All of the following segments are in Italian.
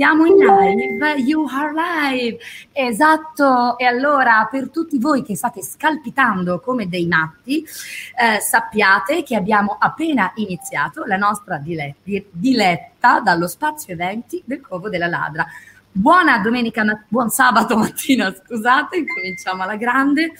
Siamo in live, you are live. Esatto, e allora per tutti voi che state scalpitando come dei matti, eh, sappiate che abbiamo appena iniziato la nostra dile- diletta dallo spazio eventi del Covo della Ladra. Buona domenica, buon sabato mattina, scusate, cominciamo alla grande.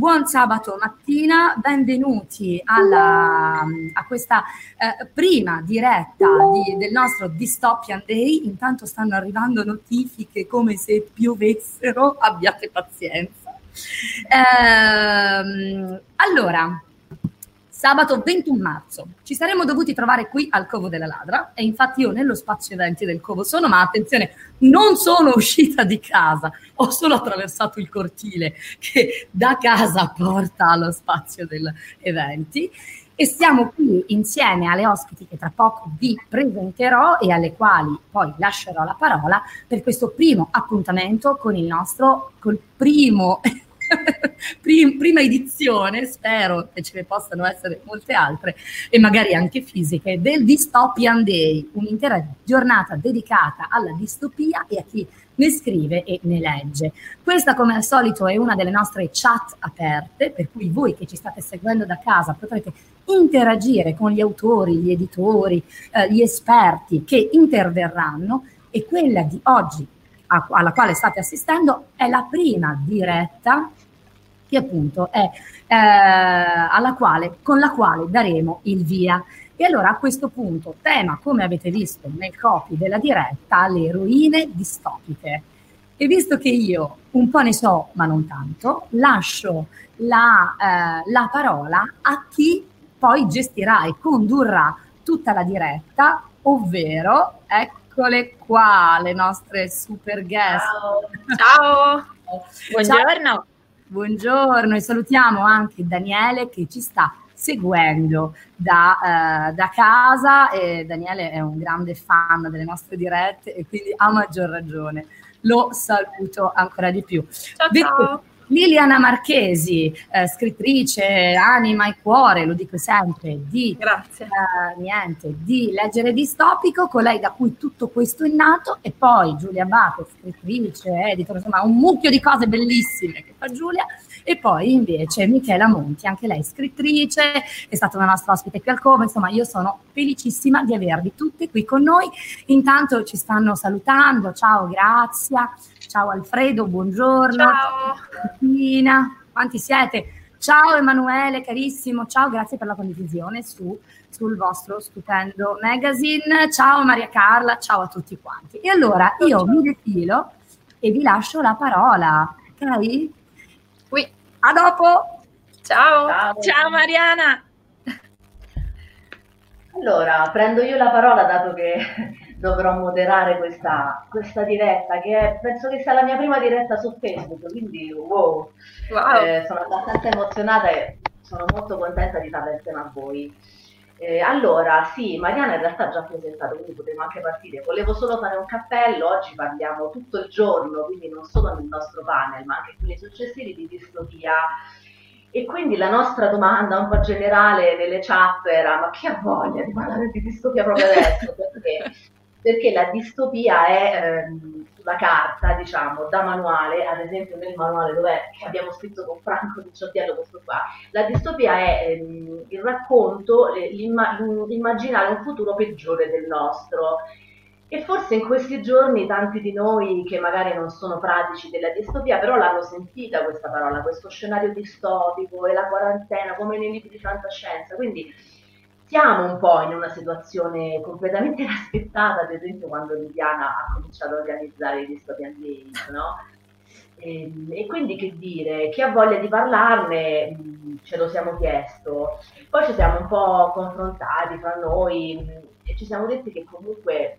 Buon sabato mattina, benvenuti alla, a questa eh, prima diretta di, del nostro Dystopian Day. Intanto stanno arrivando notifiche come se piovessero, abbiate pazienza. Eh, allora, Sabato 21 marzo. Ci saremmo dovuti trovare qui al Covo della Ladra e infatti io nello spazio eventi del Covo sono, ma attenzione, non sono uscita di casa, ho solo attraversato il cortile che da casa porta allo spazio degli eventi. E stiamo qui insieme alle ospiti che tra poco vi presenterò e alle quali poi lascerò la parola per questo primo appuntamento con il nostro, col primo prima edizione, spero che ce ne possano essere molte altre e magari anche fisiche, del Dystopian Day, un'intera giornata dedicata alla distopia e a chi ne scrive e ne legge. Questa come al solito è una delle nostre chat aperte, per cui voi che ci state seguendo da casa potrete interagire con gli autori, gli editori, eh, gli esperti che interverranno e quella di oggi alla quale state assistendo è la prima diretta che appunto è eh, alla quale, con la quale daremo il via. E allora a questo punto, tema come avete visto nel copy della diretta, le eroine distopiche. E visto che io un po' ne so, ma non tanto, lascio la, eh, la parola a chi poi gestirà e condurrà tutta la diretta, ovvero eccole qua le nostre super guest. Ciao, Ciao. buongiorno. Ciao. Buongiorno e salutiamo anche Daniele che ci sta seguendo da, eh, da, casa e Daniele è un grande fan delle nostre dirette e quindi a maggior ragione lo saluto ancora di più. Ciao, ciao. Liliana Marchesi, eh, scrittrice, anima e cuore, lo dico sempre, di. Eh, niente, di Leggere Distopico, colei da cui tutto questo è nato, e poi Giulia Bato, scrittrice, editor, insomma un mucchio di cose bellissime che fa Giulia, e poi invece Michela Monti, anche lei scrittrice, è stata una nostra ospite qui al Como, insomma io sono felicissima di avervi tutte qui con noi. Intanto ci stanno salutando, ciao Grazia, ciao Alfredo, buongiorno. Ciao. Martina, quanti siete? Ciao Emanuele, carissimo, ciao, grazie per la condivisione su, sul vostro stupendo magazine. Ciao Maria Carla, ciao a tutti quanti. E allora io mi defilo e vi lascio la parola, ok? A dopo. Ciao. Ciao, Ciao Mariana. Allora, prendo io la parola dato che dovrò moderare questa, questa diretta, che è, penso che sia la mia prima diretta su Facebook, quindi wow, wow. Eh, sono abbastanza emozionata e sono molto contenta di farla insieme a voi. Eh, allora, sì, Mariana in realtà ha già presentato, quindi potremo anche partire. Volevo solo fare un cappello, oggi parliamo tutto il giorno, quindi non solo nel nostro panel, ma anche quelli successivi di distopia. E quindi la nostra domanda un po' generale nelle chat era: ma chi ha voglia di parlare di distopia proprio adesso? Perché, perché la distopia è ehm, sulla carta, diciamo, da manuale, ad esempio nel manuale dove abbiamo scritto con Franco di Ciottiello questo qua, la distopia è ehm, il racconto, l'imma- immaginare un futuro peggiore del nostro. E forse in questi giorni tanti di noi che magari non sono pratici della distopia, però l'hanno sentita questa parola, questo scenario distopico e la quarantena come nei libri di fantascienza. Quindi siamo un po' in una situazione completamente inaspettata, ad esempio quando Liliana ha cominciato a organizzare i Dystopian Games, no? E, ehm, e, quindi che dire, chi ha voglia di parlarne mm, ce lo siamo chiesto, poi ci siamo un po' confrontati fra noi mm, e ci siamo detti che comunque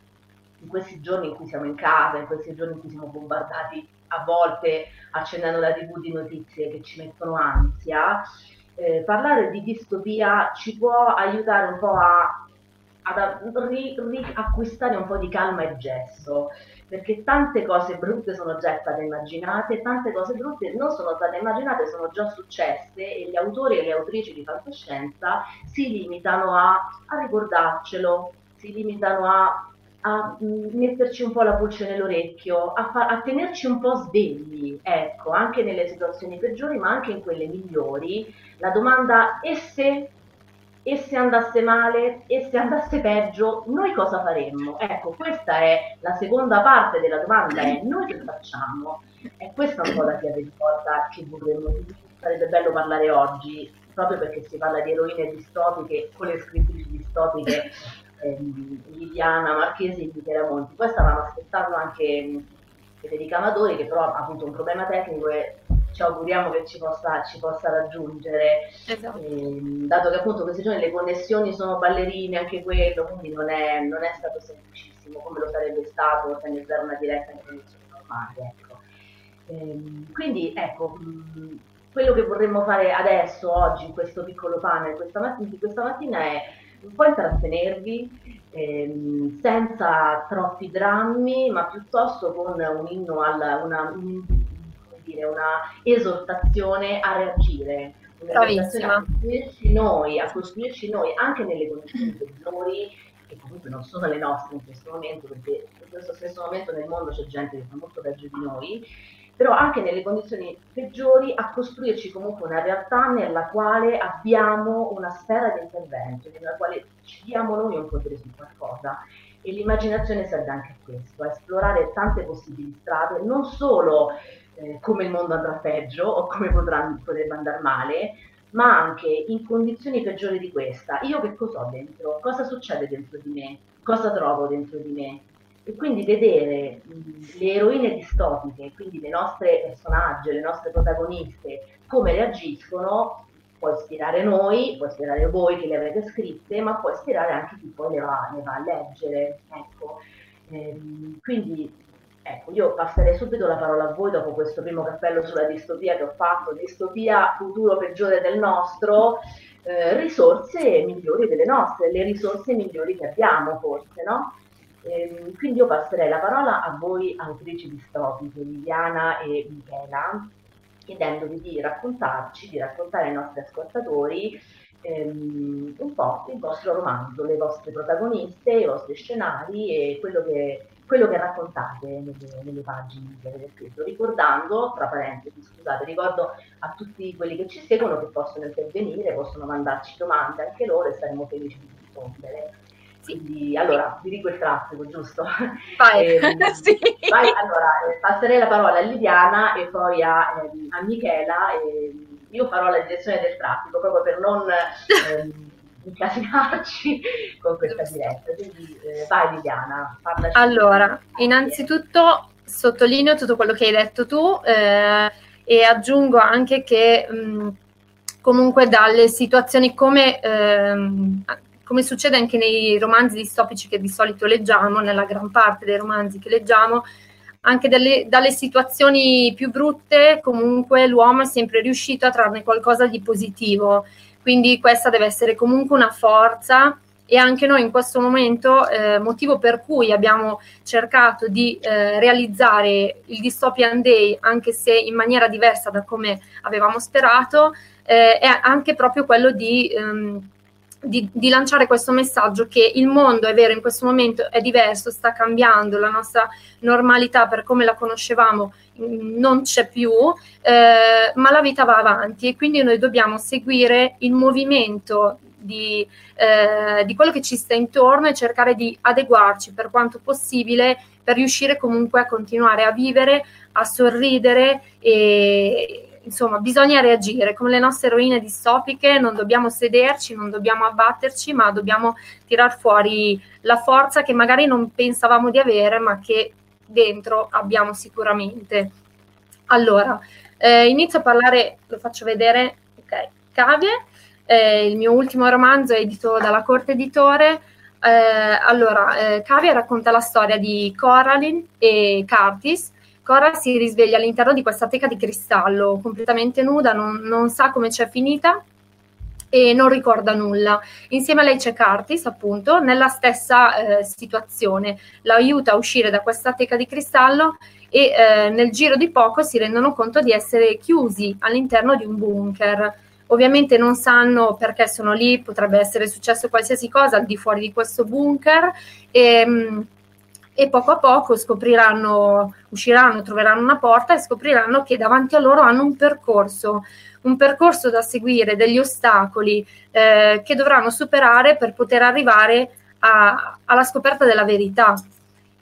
in questi giorni in cui siamo in casa, in questi giorni in cui siamo bombardati a volte accendendo la tv di notizie che ci mettono ansia, eh, parlare di distopia ci può aiutare un po' a, ad ri, riacquistare un po' di calma e gesso, perché tante cose brutte sono già state immaginate, tante cose brutte non sono state immaginate, sono già successe e gli autori e le autrici di fantascienza si limitano a, a ricordarcelo, si limitano a a metterci un po' la voce nell'orecchio, a, fa- a, tenerci un po' svegli, ecco, anche nelle situazioni peggiori, ma anche in quelle migliori. La domanda e se, e se andasse male, e se andasse peggio, noi cosa faremmo? Ecco, questa è la seconda parte della domanda, è noi che facciamo? E questa è un po' la chiave di porta che vorremmo. Sarebbe bello parlare oggi, proprio perché si parla di eroine distopiche con le scrittrici distopiche ehm, Liliana Marchesi e Michela Monti. Poi stavamo aspettando anche Federica Amadori che però ha avuto un problema tecnico e ci auguriamo che ci possa, ci possa raggiungere, esatto. ehm, dato che appunto questi giorni le connessioni sono ballerine, anche quello, quindi non è, non è stato semplicissimo come lo sarebbe stato organizzare una diretta in condizioni normali. Ecco. Ehm, quindi ecco, mh, quello che vorremmo fare adesso, oggi, in questo piccolo panel questa mattina, di questa mattina è un po' intrattenervi ehm, senza troppi drammi, ma piuttosto con un inno alla una, dire, una esortazione a reagire. A costruirci, noi, a costruirci noi anche nelle condizioni peggiori, che comunque non sono le nostre in questo momento, perché in questo stesso momento nel mondo c'è gente che fa molto peggio di noi, però anche nelle condizioni peggiori a costruirci comunque una realtà nella quale abbiamo una sfera di intervento, nella quale ci diamo noi un potere su qualcosa. E l'immaginazione serve anche a questo, a esplorare tante possibili strade, non solo eh, come il mondo andrà peggio o come potrà, potrebbe andare male, ma anche in condizioni peggiori di questa, io che cosa ho dentro? Cosa succede dentro di me? Cosa trovo dentro di me? E quindi vedere le eroine distopiche, quindi le nostre personaggi, le nostre protagoniste, come reagiscono, può ispirare noi, può ispirare voi che le avete scritte, ma può ispirare anche chi poi le va, le va a leggere. Ecco. Ehm, quindi ecco, io passerei subito la parola a voi dopo questo primo cappello sulla distopia che ho fatto, distopia futuro peggiore del nostro, eh, risorse migliori delle nostre, le risorse migliori che abbiamo forse, no? Ehm, quindi io passerei la parola a voi autrici distopiche, Liliana e Michela, chiedendovi di raccontarci, di raccontare ai nostri ascoltatori ehm, un po' il vostro romanzo, le vostre protagoniste, i vostri scenari e quello che, quello che raccontate nelle, nelle, pagine che avete scritto. Ricordando, tra parentesi, scusate, ricordo a tutti quelli che ci seguono che possono intervenire, possono mandarci domande anche loro e saremo felici di rispondere. Quindi, allora, vi dico il traffico, giusto? Vai. eh, sì. vai allora, eh, passerei la parola a Liliana e poi a, eh, a Michela. E io farò la direzione del traffico proprio per non ehm, incasinarci con questa diretta. Quindi eh, vai Liliana, parlaci. Allora, innanzitutto sottolineo tutto quello che hai detto tu eh, e aggiungo anche che mh, comunque dalle situazioni come ehm, come succede anche nei romanzi distopici che di solito leggiamo, nella gran parte dei romanzi che leggiamo, anche dalle, dalle situazioni più brutte comunque l'uomo è sempre riuscito a trarne qualcosa di positivo. Quindi questa deve essere comunque una forza e anche noi in questo momento, eh, motivo per cui abbiamo cercato di eh, realizzare il Dystopian Day, anche se in maniera diversa da come avevamo sperato, eh, è anche proprio quello di ehm, di, di, lanciare questo messaggio che il mondo è vero in questo momento è diverso, sta cambiando, la nostra normalità per come la conoscevamo mm, non c'è più, eh, ma la vita va avanti e quindi noi dobbiamo seguire il movimento di, eh, di quello che ci sta intorno e cercare di adeguarci per quanto possibile per riuscire comunque a continuare a vivere, a sorridere e, insomma, bisogna reagire. Come le nostre eroine distopiche, non dobbiamo sederci, non dobbiamo abbatterci, ma dobbiamo tirar fuori la forza che magari non pensavamo di avere, ma che dentro abbiamo sicuramente. Allora, eh, inizio a parlare, lo faccio vedere, ok, Cavie, eh, il mio ultimo romanzo edito dalla Corte Editore. Eh, allora, eh, Cavie racconta la storia di Coraline e Curtis, Cora si risveglia all'interno di questa teca di cristallo, completamente nuda, non, non sa come c'è finita e non ricorda nulla. Insieme a lei c'è Curtis, appunto, nella stessa eh, situazione. La aiuta a uscire da questa teca di cristallo e eh, nel giro di poco si rendono conto di essere chiusi all'interno di un bunker. Ovviamente non sanno perché sono lì, potrebbe essere successo qualsiasi cosa al di fuori di questo bunker. E, mh, e poco a poco scopriranno, usciranno, troveranno una porta e scopriranno che davanti a loro hanno un percorso, un percorso da seguire, degli ostacoli eh, che dovranno superare per poter arrivare a, alla scoperta della verità.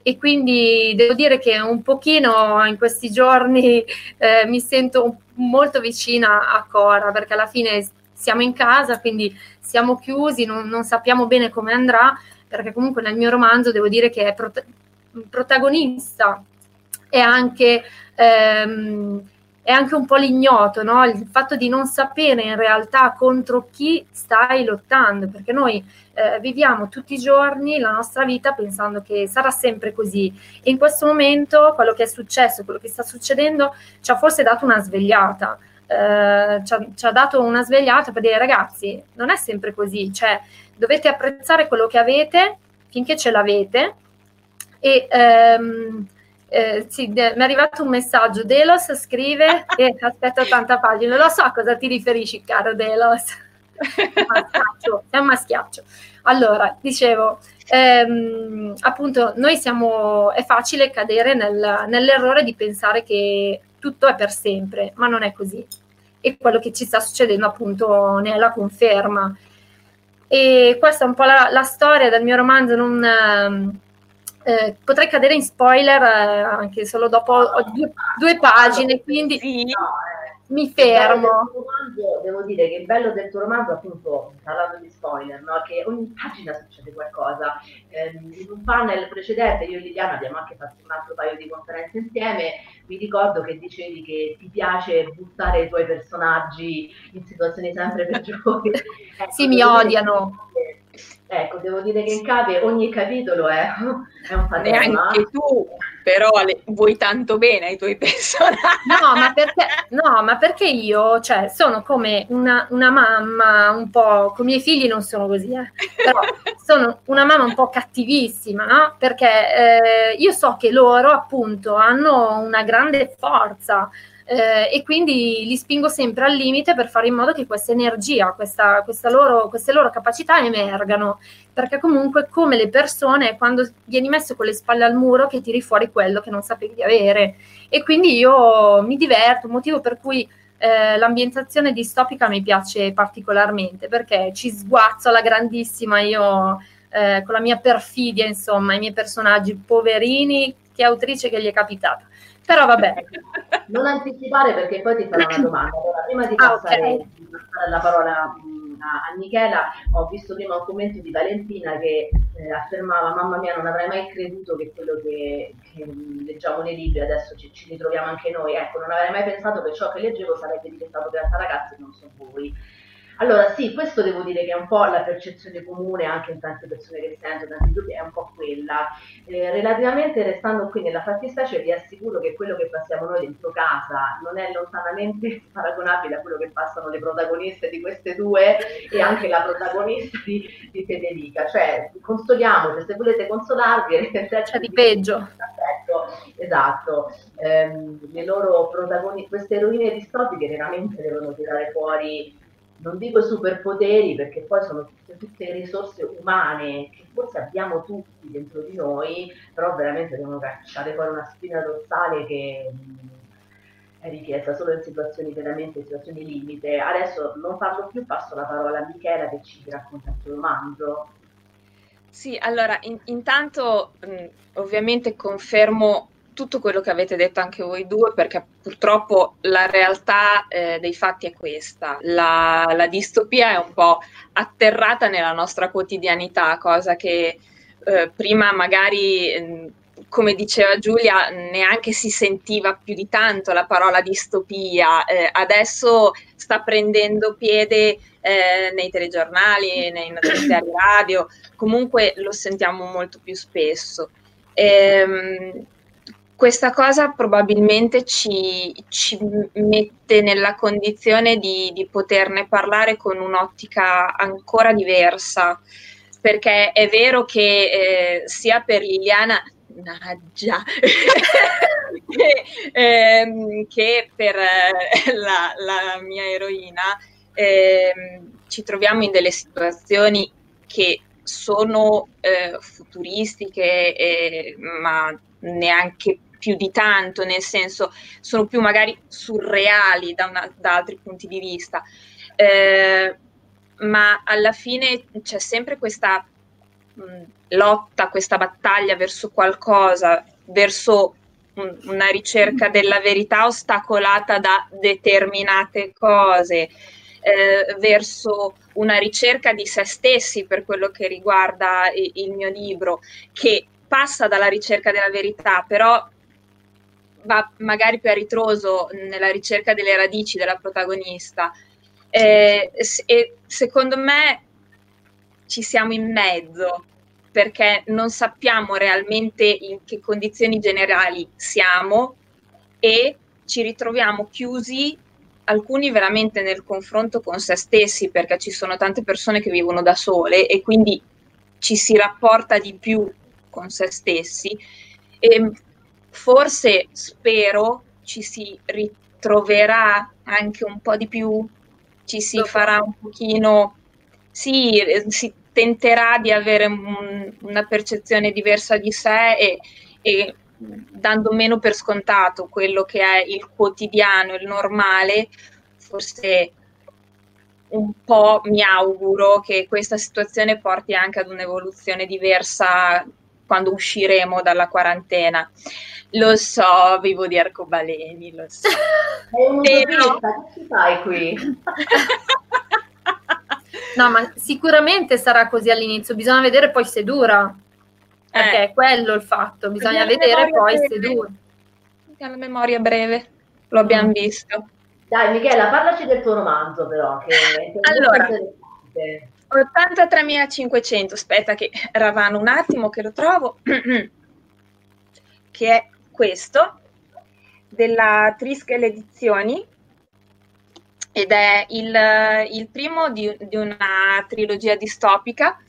E quindi devo dire che un pochino in questi giorni eh, mi sento molto vicina a Cora perché alla fine siamo in casa, quindi siamo chiusi, non, non sappiamo bene come andrà, perché comunque nel mio romanzo devo dire che è protagonista è anche, ehm, è anche un po' l'ignoto, no? il fatto di non sapere in realtà contro chi stai lottando, perché noi eh, viviamo tutti i giorni la nostra vita pensando che sarà sempre così e in questo momento quello che è successo, quello che sta succedendo ci ha forse dato una svegliata. Eh, ci, ha, ci, ha, dato una svegliata per dire ragazzi non è sempre così cioè dovete apprezzare quello che avete finché ce l'avete e ehm, eh, sì, mi è arrivato un messaggio, Delos scrive e aspetta 80 pagine, lo so a cosa ti riferisci caro Delos, è un maschiaccio. Allora, dicevo, ehm, appunto, noi siamo, è facile cadere nel, nell'errore di pensare che tutto è per sempre, ma non è così. E quello che ci sta succedendo appunto ne è la conferma. E questa è un po' la, la storia del mio romanzo, non... Eh, potrei cadere in spoiler eh, anche solo dopo due, due, pagine, quindi... Sì. No, mi fermo. Romanzo, devo dire che il bello del tuo romanzo, appunto, parlando di spoiler, no? che ogni pagina succede qualcosa. Eh, in un panel precedente, io e Liliana abbiamo anche fatto un altro paio di conferenze insieme. Mi ricordo che dicevi che ti piace buttare i tuoi personaggi in situazioni sempre peggiori. sì, mi odiano. Ecco, devo dire che in cave ogni capitolo è, è un fantasma. Neanche tu, però le, vuoi tanto bene ai tuoi personaggi. No, ma perché, no, ma perché io, cioè, sono come una, una, mamma un po', con i miei figli non sono così, eh, però sono una mamma un po' cattivissima, no? Perché eh, io so che loro appunto hanno una grande forza, eh, e quindi li spingo sempre al limite per fare in modo che questa energia, questa, questa loro, queste loro capacità emergano, perché comunque come le persone quando vieni messo con le spalle al muro che tiri fuori quello che non sapevi avere. E quindi io mi diverto, motivo per cui eh, l'ambientazione distopica mi piace particolarmente perché ci sguazzo alla grandissima io eh, con la mia perfidia insomma i miei personaggi poverini che autrice che gli è capitata però vabbè. Non anticipare perché poi ti farò una domanda. Allora, prima di passare, ah, okay. passare la parola a, a, Michela, ho visto prima un commento di Valentina che eh, affermava mamma mia non avrei mai creduto che quello che, che leggiamo nei libri adesso ci, ci, ritroviamo anche noi. Ecco, non avrei mai pensato che ciò che leggevo sarebbe diventato realtà ragazzi, non so voi. Allora sì, questo devo dire che è un po' la percezione comune anche in tante persone che sento, tanti gruppi, è un po' quella. Eh, relativamente restando qui nella fattispecie vi assicuro che quello che passiamo noi dentro casa non è lontanamente paragonabile a quello che passano le protagoniste di queste due e anche la protagonista di, di Federica. Cioè, consoliamoci, se volete consolarvi, c'è di peggio. Esatto, eh, le loro protagoniste, queste eroine distopiche veramente devono tirare fuori non dico superpoteri perché poi sono tutte, tutte, risorse umane che forse abbiamo tutti dentro di noi, però veramente devono cacciare fuori una spina dorsale che mh, è richiesta solo in situazioni veramente, in situazioni limite. Adesso non parlo più, passo la parola a Michela che ci racconta il suo romanzo. Sì, allora in, intanto mh, ovviamente confermo tutto quello che avete detto anche voi due, perché purtroppo la realtà eh, dei fatti è questa. La, la, distopia è un po' atterrata nella nostra quotidianità, cosa che eh, prima magari, eh, come diceva Giulia, neanche si sentiva più di tanto la parola distopia. Eh, adesso sta prendendo piede eh, nei telegiornali, nei notiziari radio, comunque lo sentiamo molto più spesso. Ehm, questa cosa probabilmente ci, ci mette nella condizione di, di, poterne parlare con un'ottica ancora diversa, perché è vero che eh, sia per Liliana, naggia, che, ehm, che, per eh, la, la, mia eroina eh, ci troviamo in delle situazioni che sono eh, futuristiche, eh, ma neanche più di tanto, nel senso sono più magari surreali da, una, da altri punti di vista, eh, ma alla fine c'è sempre questa mh, lotta, questa battaglia verso qualcosa, verso un, una ricerca della verità ostacolata da determinate cose. Eh, verso una ricerca di se stessi per quello che riguarda il, il mio libro, che passa dalla ricerca della verità, però va magari più a ritroso nella ricerca delle radici della protagonista. Eh, e secondo me ci siamo in mezzo perché non sappiamo realmente in che condizioni generali siamo e ci ritroviamo chiusi alcuni veramente nel confronto con se stessi perché ci sono tante persone che vivono da sole e quindi ci si rapporta di più con se stessi e forse spero ci si ritroverà anche un po' di più, ci si farà un pochino, sì, eh, si tenterà di avere un, una percezione diversa di sé e, e dando meno per scontato quello che è il quotidiano, il normale, forse un po' mi auguro che questa situazione porti anche ad un'evoluzione diversa quando usciremo dalla quarantena. Lo so, vivo di arcobaleni, lo so. È un Però... che ci fai qui? no, ma sicuramente sarà così all'inizio, bisogna vedere poi se dura. Perché eh. è quello il fatto, bisogna vedere poi breve. se dura. La memoria breve, lo abbiamo mm. visto. Dai Michela, parlaci del tuo romanzo però, che è allora, 83.500, aspetta che ravano un attimo che lo trovo, che è questo, della Triskel Edizioni, ed è il, il primo di, di, una trilogia distopica.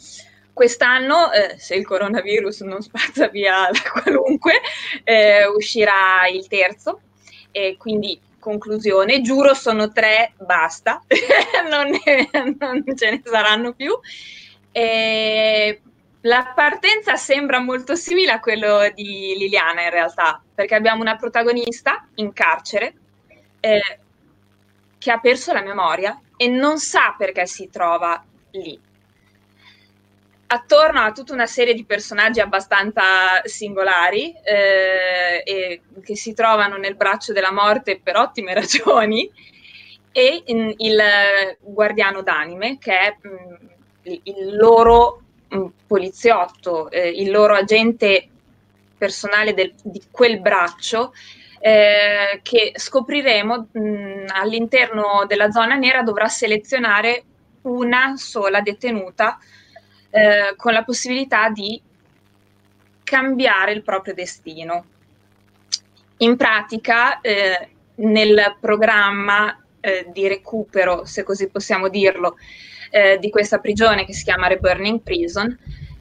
Quest'anno, eh, se il coronavirus non spazza via da qualunque, eh, uscirà il terzo, e quindi conclusione, giuro sono tre, basta, non, ne, non, ce ne saranno più. E la partenza sembra molto simile a quello di Liliana in realtà, perché abbiamo una protagonista in carcere eh, che ha perso la memoria e non sa perché si trova lì attorno a tutta una serie di personaggi abbastanza singolari eh, che si trovano nel braccio della morte per ottime ragioni e in, il guardiano d'anime che è mh, mm, il loro mh, mm, poliziotto, eh, il loro agente personale del, di quel braccio eh, che scopriremo mh, mm, all'interno della zona nera dovrà selezionare una sola detenuta eh, con la possibilità di cambiare il proprio destino. In pratica, eh, nel programma eh, di recupero, se così possiamo dirlo, eh, di questa prigione che si chiama Reburning Prison,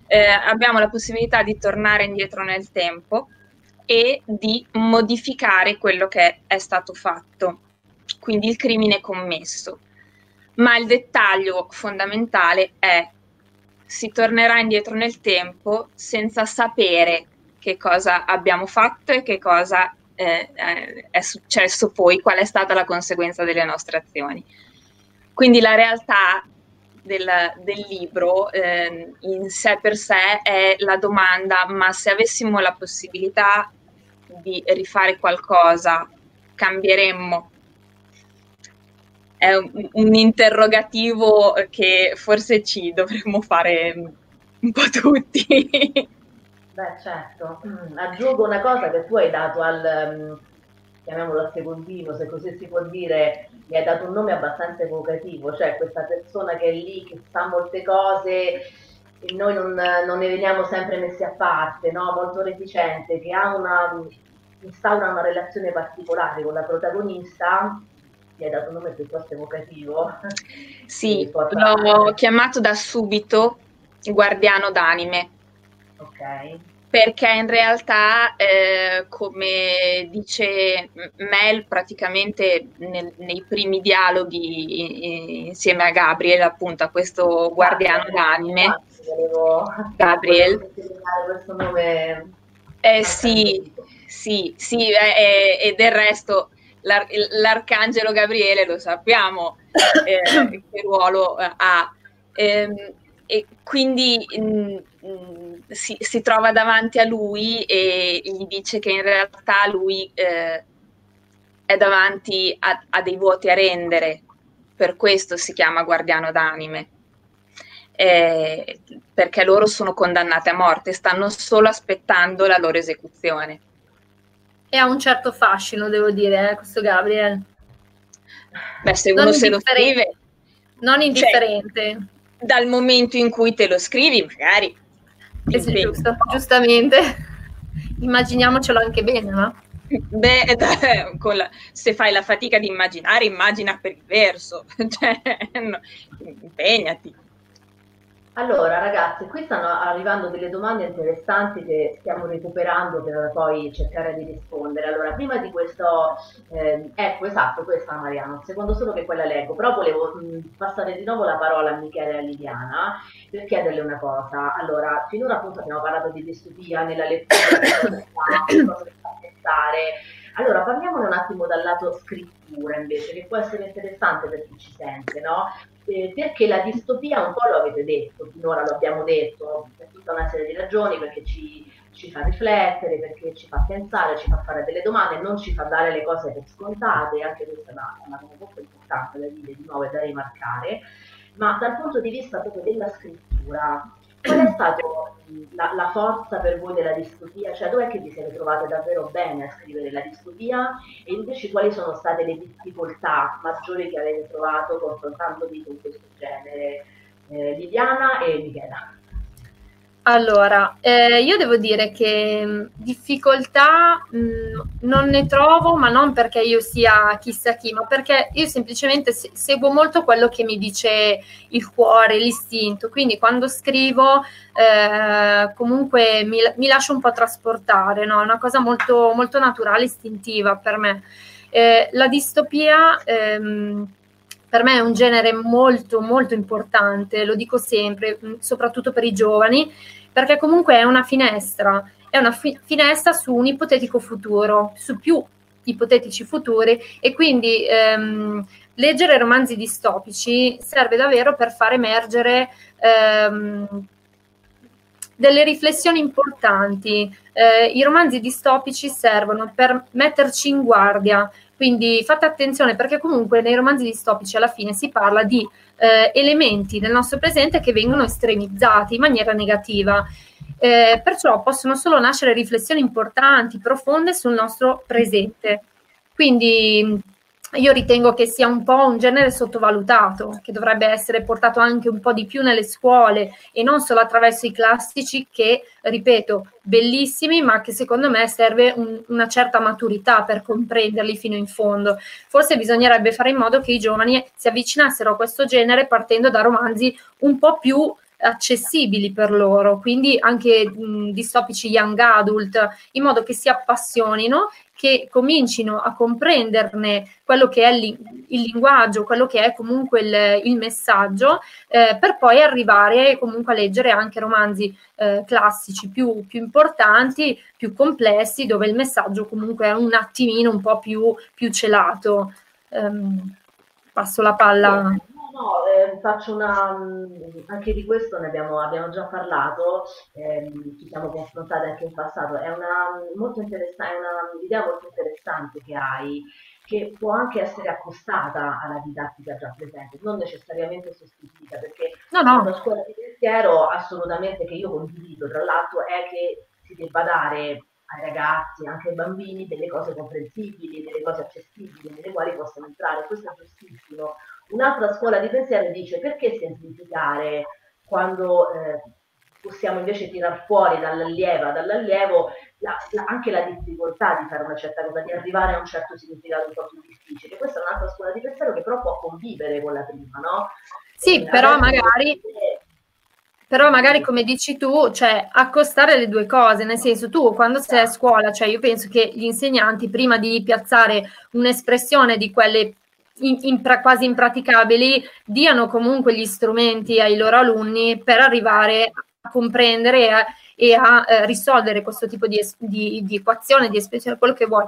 eh, abbiamo la possibilità di tornare indietro nel tempo e di modificare quello che è stato fatto, quindi il crimine commesso. Ma il dettaglio fondamentale è si tornerà indietro nel tempo senza sapere che cosa abbiamo fatto e che cosa eh, eh, è successo poi, qual è stata la conseguenza delle nostre azioni. Quindi la realtà del, del libro eh, in sé per sé è la domanda, ma se avessimo la possibilità di rifare qualcosa, cambieremmo è un, un, interrogativo che forse ci dovremmo fare un po' tutti. Beh, certo. Mm, aggiungo una cosa che tu hai dato al, um, chiamiamolo al secondino, se così si può dire, mi hai dato un nome abbastanza evocativo, cioè questa persona che è lì, che sa molte cose e noi non, non ne veniamo sempre messi a parte, no? molto reticente, che ha una, instaura una relazione particolare con la protagonista gli hai dato un nome piuttosto evocativo. Sì, l'ho chiamato da subito guardiano d'anime. Ok. Perché in realtà, eh, come dice Mel praticamente nel, nei primi dialoghi insieme a Gabriel, appunto a questo guardiano ah, d'anime, volevo, Gabriel. Volevo questo nome. Eh sì, sì, sì, eh, e del resto l'ar- l'arcangelo Gabriele, lo sappiamo eh, che ruolo eh, ha. Eh, e quindi mh, mm, mm, si, si, trova davanti a lui e gli dice che in realtà lui eh, è davanti a, a, dei vuoti a rendere, per questo si chiama guardiano d'anime. Eh, perché loro sono condannate a morte, stanno solo aspettando la loro esecuzione e ha un certo fascino, devo dire, eh, questo Gabriel. Beh, se uno se lo scrive... Non cioè, indifferente. Cioè, dal momento in cui te lo scrivi, magari... Eh sì, giusto, giustamente. Immaginiamocelo anche bene, no? Beh, la, se fai la fatica di immaginare, immagina per il verso, cioè, no, impegnati. Allora, ragazzi, qui stanno arrivando delle domande interessanti che stiamo recuperando per poi cercare di rispondere. Allora, prima di questo, eh, ecco, esatto, questa Mariano, secondo solo che quella leggo, però volevo mh, passare di nuovo la parola a Michele e a Liliana per chiederle una cosa. Allora, finora appunto abbiamo parlato di distopia nella lettura, cosa che fa pensare. Allora, parliamone un attimo dal lato scrittura invece, che può essere interessante per chi ci sente, no? Eh, perché la distopia un po' lo avete detto, finora lo abbiamo detto, per tutta una serie di ragioni, perché ci ci fa riflettere, perché ci fa pensare, ci fa fare delle domande, non ci fa dare le cose per scontate, anche questa è una, una cosa molto importante da dire di nuovo e da rimarcare, ma dal punto di vista proprio della scrittura, qual è stata la, la, forza per voi della distopia? Cioè dov'è che vi siete trovate davvero bene a scrivere la distopia e invece quali sono state le difficoltà maggiori che avete trovato confrontandovi con questo genere? Eh, Liliana e Michela. Allora, eh, io devo dire che mm, difficoltà mh, mm, non ne trovo, ma non perché io sia chissà chi, ma perché io semplicemente se- seguo molto quello che mi dice il cuore, l'istinto. Quindi quando scrivo, eh, comunque mi, mi, lascio un po' trasportare, no? È una cosa molto, molto naturale, istintiva per me. Eh, la distopia. Ehm, per me è un genere molto molto importante, lo dico sempre, mm, soprattutto per i giovani, perché comunque è una finestra, è una fi- finestra su un ipotetico futuro, su più ipotetici futuri e quindi ehm, leggere romanzi distopici serve davvero per far emergere ehm, delle riflessioni importanti. Eh, I romanzi distopici servono per metterci in guardia, quindi fate attenzione perché comunque nei romanzi distopici alla fine si parla di eh, elementi del nostro presente che vengono estremizzati in maniera negativa. Eh, perciò possono solo nascere riflessioni importanti, profonde sul nostro presente. Quindi io ritengo che sia un po' un genere sottovalutato, che dovrebbe essere portato anche un po' di più nelle scuole e non solo attraverso i classici che, ripeto, bellissimi, ma che secondo me serve un, una certa maturità per comprenderli fino in fondo. Forse bisognerebbe fare in modo che i giovani si avvicinassero a questo genere partendo da romanzi un po' più accessibili per loro, quindi anche mh, distopici young adult, in modo che si appassionino che comincino a comprenderne quello che è il, linguaggio, quello che è comunque il, il messaggio, eh, per poi arrivare comunque a leggere anche romanzi eh, classici più, più, importanti, più complessi, dove il messaggio comunque è un attimino un po' più, più celato. Um, passo la palla no, eh, faccio una, mm, anche di questo ne abbiamo, abbiamo già parlato, eh, ci siamo confrontati anche in passato, è una, molto interessante, è un'idea molto interessante che hai, che può anche essere accostata alla didattica già presente, non necessariamente sostituita, perché no, no. una scuola di pensiero assolutamente che io condivido, tra l'altro, è che si debba dare ai ragazzi, anche ai bambini, delle cose comprensibili, delle cose accessibili, nelle quali possono entrare. Questo è giustissimo. Un'altra scuola di pensiero dice perché semplificare quando eh, possiamo invece tirar fuori dall'allieva, dall'allievo la, la, anche la difficoltà di fare una certa cosa, di arrivare a un certo significato un po' più difficile. Questa è un'altra scuola di pensiero che però può convivere con la prima, no? Sì, e però magari... Però magari come dici tu, cioè accostare le due cose, nel senso tu quando sei a scuola, cioè io penso che gli insegnanti prima di piazzare un'espressione di quelle in, in, quasi impraticabili diano comunque gli strumenti ai loro alunni per arrivare a comprendere e a, e a eh, risolvere questo tipo di, di, di, equazione, di espressione, quello che vuoi.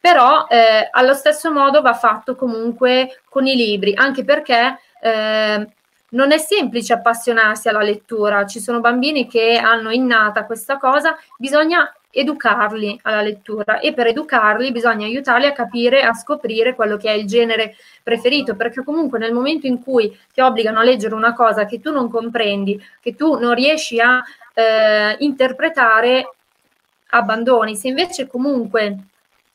Però eh, allo stesso modo va fatto comunque con i libri, anche perché eh, non è semplice appassionarsi alla lettura, ci sono bambini che hanno innata questa cosa, bisogna educarli alla lettura e per educarli bisogna aiutarli a capire, a scoprire quello che è il genere preferito, perché comunque nel momento in cui ti obbligano a leggere una cosa che tu non comprendi, che tu non riesci a eh, interpretare, abbandoni. Se invece comunque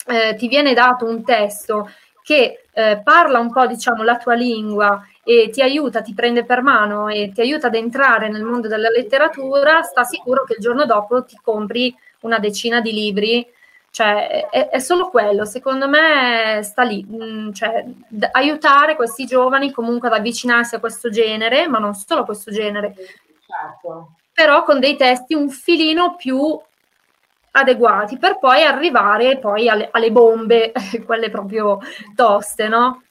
eh, ti viene dato un testo che eh, parla un po', diciamo, la tua lingua e ti aiuta, ti prende per mano e ti aiuta ad entrare nel mondo della letteratura, sta sicuro che il giorno dopo ti compri una decina di libri. Cioè, è, è solo quello, secondo me sta lì, mm, cioè, d- aiutare questi giovani comunque ad avvicinarsi a questo genere, ma non solo a questo genere, certo. però con dei testi un filino più adeguati per poi arrivare poi alle, alle bombe, quelle proprio toste, no?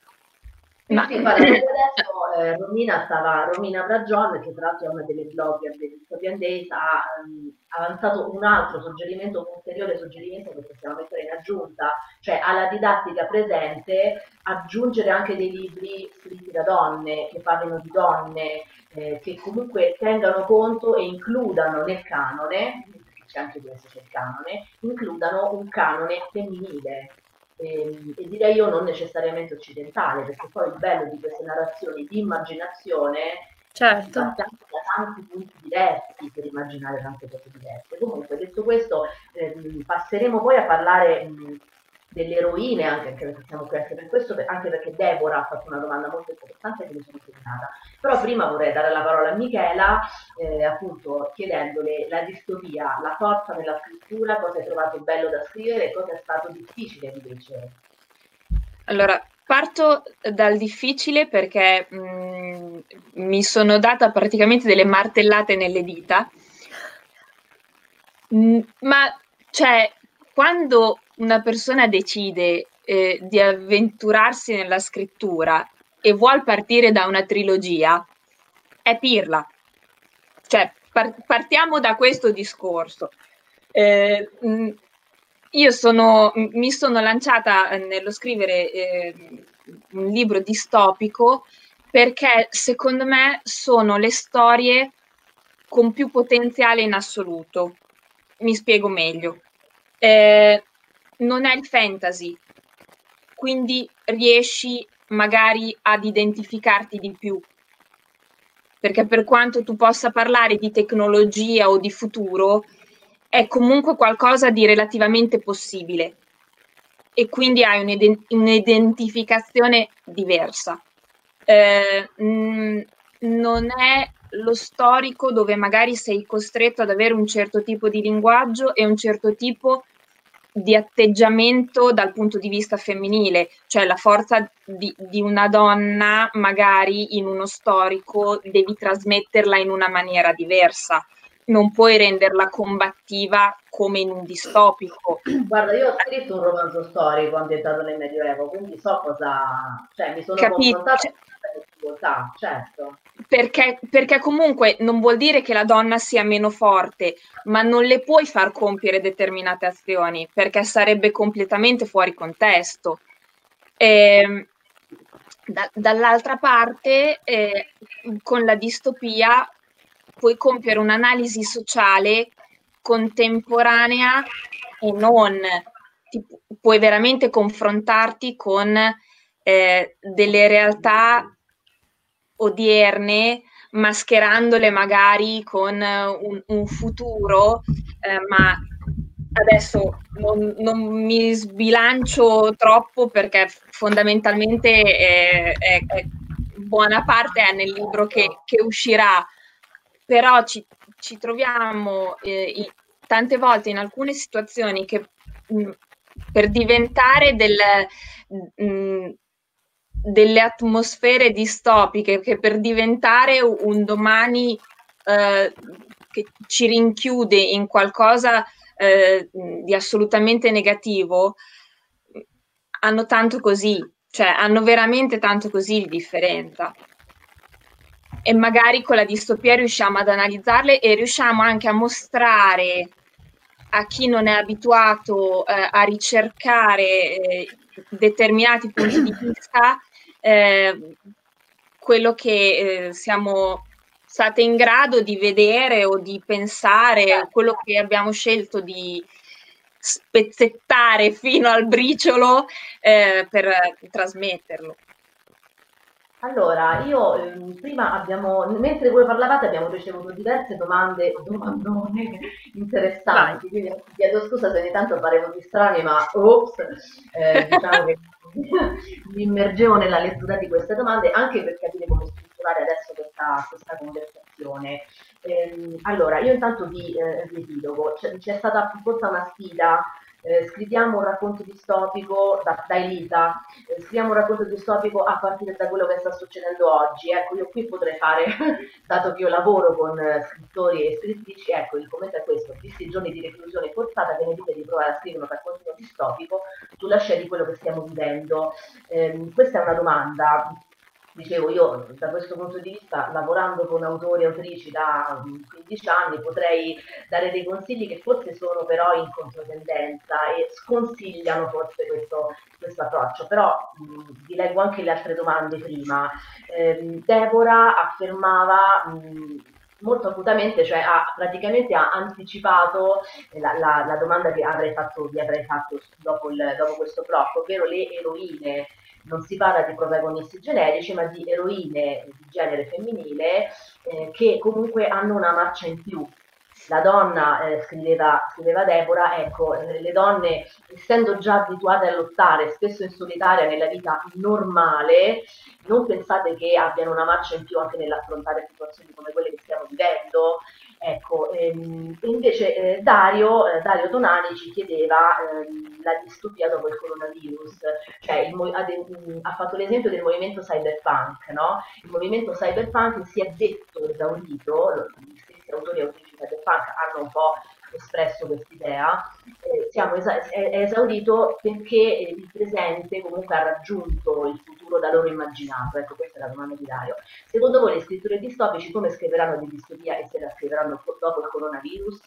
Ma... Sì, adesso eh, Romina, stava, Romina Bragion, che tra l'altro è una delle blogger del Stopian Days, ha um, avanzato un altro suggerimento, un ulteriore suggerimento che possiamo mettere in aggiunta, cioè alla didattica presente aggiungere anche dei libri scritti da donne, che parlino di donne, eh, che comunque tengano conto e includano nel canone c'è anche questo, c'è il canone, includano un canone femminile. E, ehm, e direi io non necessariamente occidentale, perché poi il bello di queste narrazioni di immaginazione certo. da tanti punti diversi per immaginare tante cose diverse. Comunque, detto questo, ehm, passeremo poi a parlare mh, delle eroine, anche, anche per questo, anche perché Deborah ha fatto una domanda molto importante che mi sono segnata. Però prima vorrei dare la parola a Michela, eh, appunto chiedendole la distopia, la forza nella scrittura, cosa hai trovato bello da scrivere e cosa è stato difficile invece. Allora, parto dal difficile perché mh, mm, mi sono data praticamente delle martellate nelle dita, mm, ma cioè quando una persona decide eh, di avventurarsi nella scrittura e vuol partire da una trilogia, è pirla. Cioè, par- partiamo da questo discorso. Eh, io sono, mi sono lanciata nello scrivere eh, un libro distopico perché secondo me sono le storie con più potenziale in assoluto. Mi spiego meglio. Eh, non è il fantasy, quindi riesci magari ad identificarti di più. Perché per quanto tu possa parlare di tecnologia o di futuro, è comunque qualcosa di relativamente possibile e quindi hai un'ident- un'identificazione diversa. Eh, mh, non è lo storico dove magari sei costretto ad avere un certo tipo di linguaggio e un certo tipo di atteggiamento dal punto di vista femminile, cioè la forza di, di, una donna magari in uno storico devi trasmetterla in una maniera diversa, non puoi renderla combattiva come in un distopico. Guarda, io ho scritto un romanzo storico ambientato nel Medioevo, quindi so cosa, cioè mi sono Capito. confrontata con difficoltà, certo. Perché, perché comunque non vuol dire che la donna sia meno forte, ma non le puoi far compiere determinate azioni, perché sarebbe completamente fuori contesto. E, ehm, da, dall'altra parte, eh, con la distopia puoi compiere un'analisi sociale contemporanea e non ti, puoi veramente confrontarti con eh, delle realtà odierne mascherandole magari con un, un futuro, eh, ma adesso non, non, mi sbilancio troppo perché fondamentalmente è, è, è buona parte è nel libro che, che uscirà. Però ci, ci troviamo eh, in, tante volte in alcune situazioni che mh, mm, per diventare del, mh, mm, delle atmosfere distopiche, che per diventare un domani eh, che ci rinchiude in qualcosa eh, di assolutamente negativo, hanno tanto così, cioè hanno veramente tanto così di differenza. E magari con la distopia riusciamo ad analizzarle e riusciamo anche a mostrare a chi non è abituato eh, a ricercare eh, determinati punti di vista eh, quello che eh, siamo state in grado di vedere o di pensare, quello che abbiamo scelto di spezzettare fino al briciolo eh, per trasmetterlo. Allora, io eh, prima abbiamo, mentre voi parlavate abbiamo ricevuto diverse domande, domandone interessanti, quindi chiedo scusa se ogni tanto pare così strani, ma ops, eh, diciamo che mi immergevo nella lettura di queste domande anche per capire come strutturare adesso questa, questa conversazione. Eh, allora, io intanto vi eh, riepilogo, c'è, c'è stata forse una sfida eh, scriviamo un racconto distopico da, da Elisa, eh, scriviamo un racconto distopico a partire da quello che sta succedendo oggi. Ecco, io qui potrei fare, dato che io lavoro con eh, scrittori e scrittrici, ecco, il commento è questo, visti i giorni di reclusione forzata, che ne dite di provare a scrivere un racconto distopico sulla scia di quello che stiamo vivendo? Ehm, questa è una domanda dicevo io da questo punto di vista lavorando con autori e autrici da 15 anni potrei dare dei consigli che forse sono però in controtendenza e sconsigliano forse questo, questo approccio. Però mh, vi leggo anche le altre domande prima. Eh, Deborah affermava mh, molto acutamente, cioè ha praticamente ha anticipato la, la, la domanda che avrei fatto, vi avrei fatto dopo, il, dopo questo blocco, ovvero le eroine non si parla di protagonisti generici, ma di eroine di genere femminile eh, che comunque hanno una marcia in più. La donna, eh, scriveva, scriveva Deborah, ecco, le donne, essendo già abituate a lottare, spesso in solitaria nella vita normale, non pensate che abbiano una marcia in più anche nell'affrontare situazioni come quelle che stiamo vivendo, Ecco, ehm, invece eh, Dario, eh, Dario, Tonani ci chiedeva ehm, la distopia dopo il coronavirus, cioè il, ha, de, ha, fatto l'esempio del movimento cyberpunk, no? Il movimento cyberpunk si è detto esaurito, gli stessi autori e autrici cyberpunk hanno un po' espresso quest'idea, eh, siamo è, esaurito perché il presente comunque ha raggiunto il futuro da loro immaginato. Ecco, questa è la domanda di Dario. Secondo voi le scritture distopici come scriveranno di distopia e se la scriveranno dopo il coronavirus?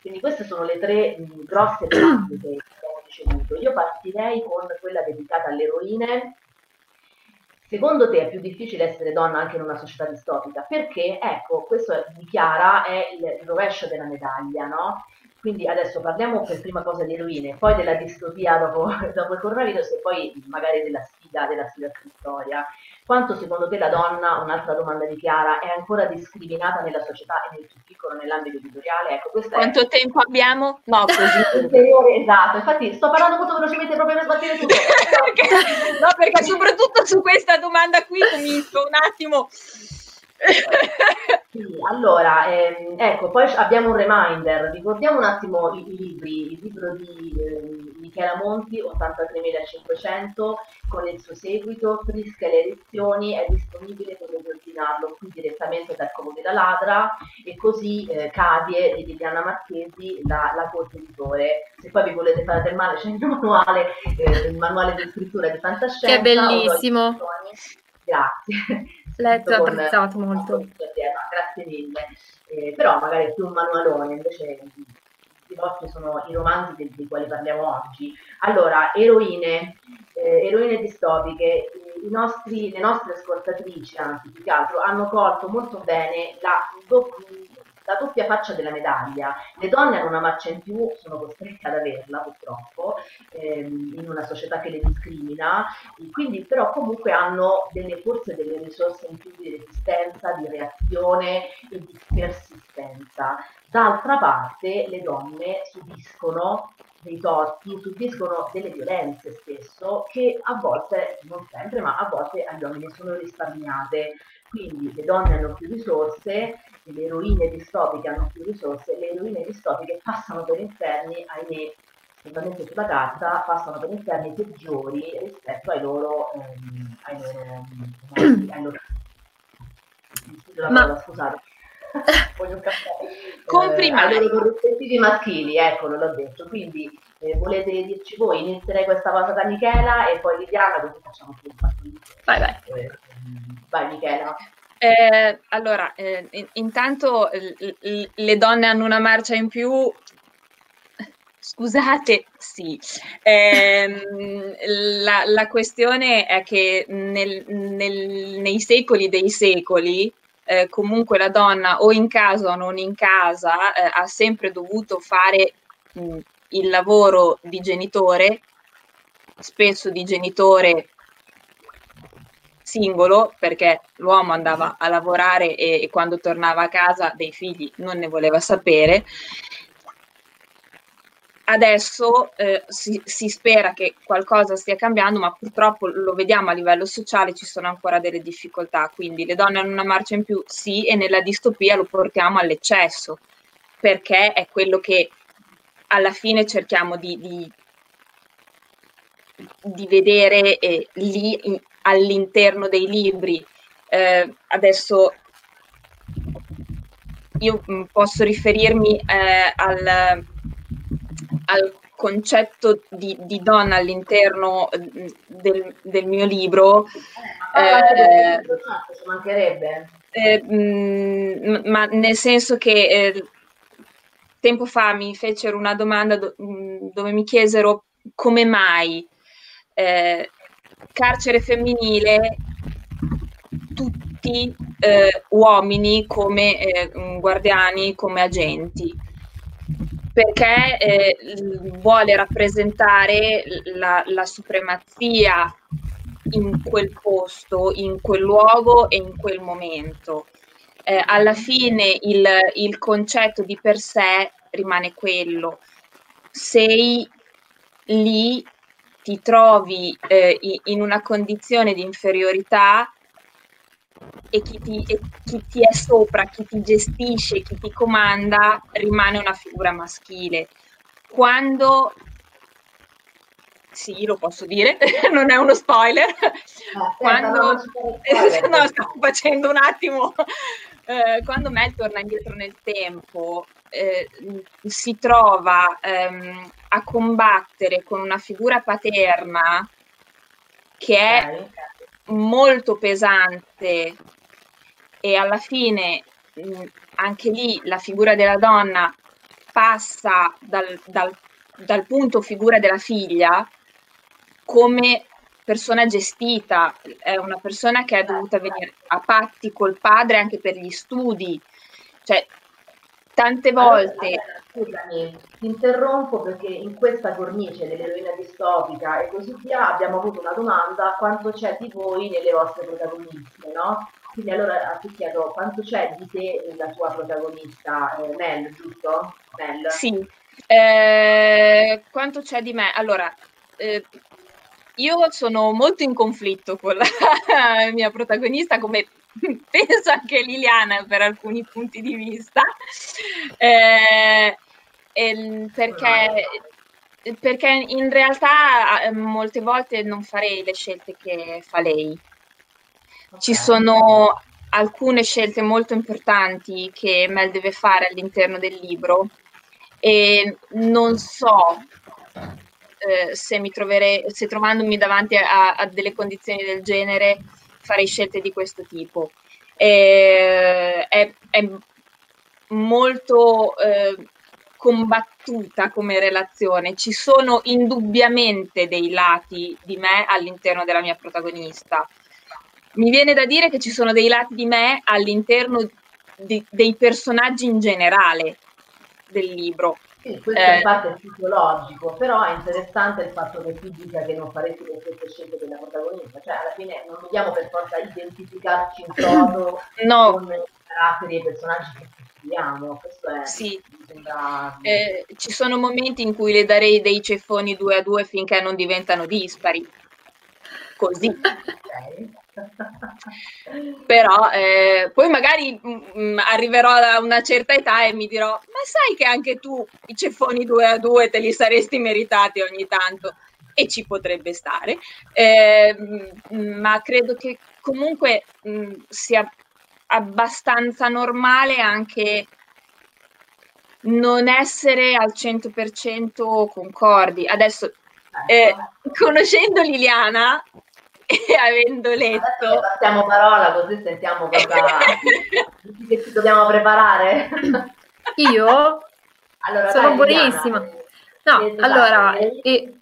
Quindi queste sono le tre mh, grosse pratiche che abbiamo ricevuto. Io partirei con quella dedicata alle eroine Secondo te è più difficile essere donna anche in una società distopica? Perché, ecco, questo dichiara è il rovescio della medaglia, no? Quindi adesso parliamo per prima cosa di eroine, poi della distopia dopo, dopo il coronavirus e poi magari della sfida, della sfida storia. Quanto secondo te la donna, un'altra domanda di Chiara, è ancora discriminata nella società e nel più piccolo nell'ambito editoriale? Ecco, Quanto è... tempo abbiamo? No, così. esatto, infatti sto parlando molto velocemente proprio per sbattere tutto. no, perché soprattutto su questa domanda qui comincio un attimo sì, allora, ehm, ecco, poi abbiamo un reminder, ricordiamo un attimo i, i libri, il libro di eh, Michela Monti, 83.500, con il suo seguito, Frische le elezioni, è disponibile, potete ordinarlo qui direttamente dal Comune da Ladra, e così eh, Cadie di Liliana Marchesi, la, la corte editore. Se poi vi volete fare del male c'è il manuale, eh, il manuale di scrittura di fantascienza. Che bellissimo! Grazie. Letto, apprezzato con, molto. Con grazie mille. Eh, però magari più un manualone, invece i vostri sono i romanzi dei, dei quali parliamo oggi. Allora, eroine, eh, eroine distopiche, i nostri, le nostre ascoltatrici, anzi più che altro, hanno colto molto bene la la doppia faccia della medaglia. Le donne hanno una marcia in più, sono costrette ad averla purtroppo, ehm, in una società che le discrimina, quindi però comunque hanno delle, forse delle risorse in più di resistenza, di reazione e di persistenza. D'altra parte le donne subiscono dei torti, subiscono delle violenze spesso che a volte, non sempre, ma a volte agli uomini sono risparmiate. Quindi le donne hanno più risorse, le eroine distopiche hanno più risorse, le eroine distopiche passano per inferni, ahimè, solamente sulla carta, passano per inferni peggiori rispetto ai loro, ehm, ai loro, ai loro, Ma... parola, scusate. Voglio. Comprimari. Eh, ai loro rispettivi maschili, ecco, non l'ho detto. Quindi eh, volete dirci voi, inizierei questa cosa da Michela e poi Liliana, così facciamo più un Vai, vai. Eh, vai Michela. Eh, allora, eh, in, intanto le donne hanno una marcia in più. Scusate, sì. Eh, la, la, questione è che nel, nel, nei secoli dei secoli, eh, comunque la donna o in casa o non in casa eh, ha sempre dovuto fare mh, il lavoro di genitore, spesso di genitore singolo perché l'uomo andava a lavorare e, e, quando tornava a casa dei figli non ne voleva sapere. Adesso eh, si, si, spera che qualcosa stia cambiando, ma purtroppo lo vediamo a livello sociale, ci sono ancora delle difficoltà, quindi le donne hanno una marcia in più, sì, e nella distopia lo portiamo all'eccesso, perché è quello che alla fine cerchiamo di, di, di vedere eh, lì all'interno dei libri. Eh, adesso io mm, posso riferirmi eh, al, al, concetto di, di, donna all'interno mm, del, del mio libro. Eh, eh, ci mancherebbe. Eh, mh, mm, ma nel senso che eh, tempo fa mi fecero una domanda do, dove mi chiesero come mai eh, carcere femminile tutti eh, uomini come eh, guardiani, come agenti, perché eh, vuole rappresentare la, la supremazia in quel posto, in quel luogo e in quel momento. Eh, alla fine il, il, concetto di per sé rimane quello. Sei lì, ti trovi eh, in una condizione di inferiorità e chi, ti, e chi ti è sopra, chi ti gestisce, chi ti comanda, rimane una figura maschile. Quando sì, lo posso dire, non è uno spoiler. Ah, quando spoiler. no, stavo facendo un attimo. Eh, quando Mel torna indietro nel tempo, eh, si trova ehm, a combattere con una figura paterna che è molto pesante e alla fine mh, anche lì la figura della donna passa dal, dal, dal punto figura della figlia come persona gestita, è una persona che è dovuta venire a patti col padre anche per gli studi, cioè tante volte... Allora, scusami, ti interrompo perché in questa cornice dell'eroina distopica e così via abbiamo avuto una domanda quanto c'è di voi nelle vostre protagoniste, no? Quindi allora ti chiedo quanto c'è di te nella tua protagonista, eh, Mel, giusto? Mel. Sì, eh, quanto c'è di me? Allora, eh, io sono molto in conflitto con la mia protagonista, come penso anche Liliana per alcuni punti di vista, eh, perché, perché in realtà eh, molte volte non farei le scelte che fa lei. Ci sono alcune scelte molto importanti che Mel deve fare all'interno del libro e non so eh, se mi troverei, se trovandomi davanti a, a, delle condizioni del genere farei scelte di questo tipo. E, è, è, molto eh, combattuta come relazione. Ci sono indubbiamente dei lati di me all'interno della mia protagonista. Mi viene da dire che ci sono dei lati di me all'interno di, dei personaggi in generale del libro. Sì, questo eh, è parte psicologico, però è interessante il fatto che tu dica che non faresti le stesse scelte della protagonista, cioè alla fine non dobbiamo per forza identificarci in toto no. con i caratteri e i personaggi che studiamo, questo è... Sì. Sembra... Eh, ci sono momenti in cui le darei dei ceffoni due a due finché non diventano dispari, così. Okay. Però eh, poi magari mh, mm, mm, arriverò a una certa età e mi dirò: Ma sai che anche tu i ceffoni due a due te li saresti meritati ogni tanto? E ci potrebbe stare, eh, ma credo che comunque mh, sia abbastanza normale anche non essere al 100% concordi. Adesso, eh, conoscendo Liliana, e avendo letto... Passiamo parola così sentiamo cosa che ci dobbiamo preparare. Io allora, sono dai, buonissima. No, esatto, allora, e...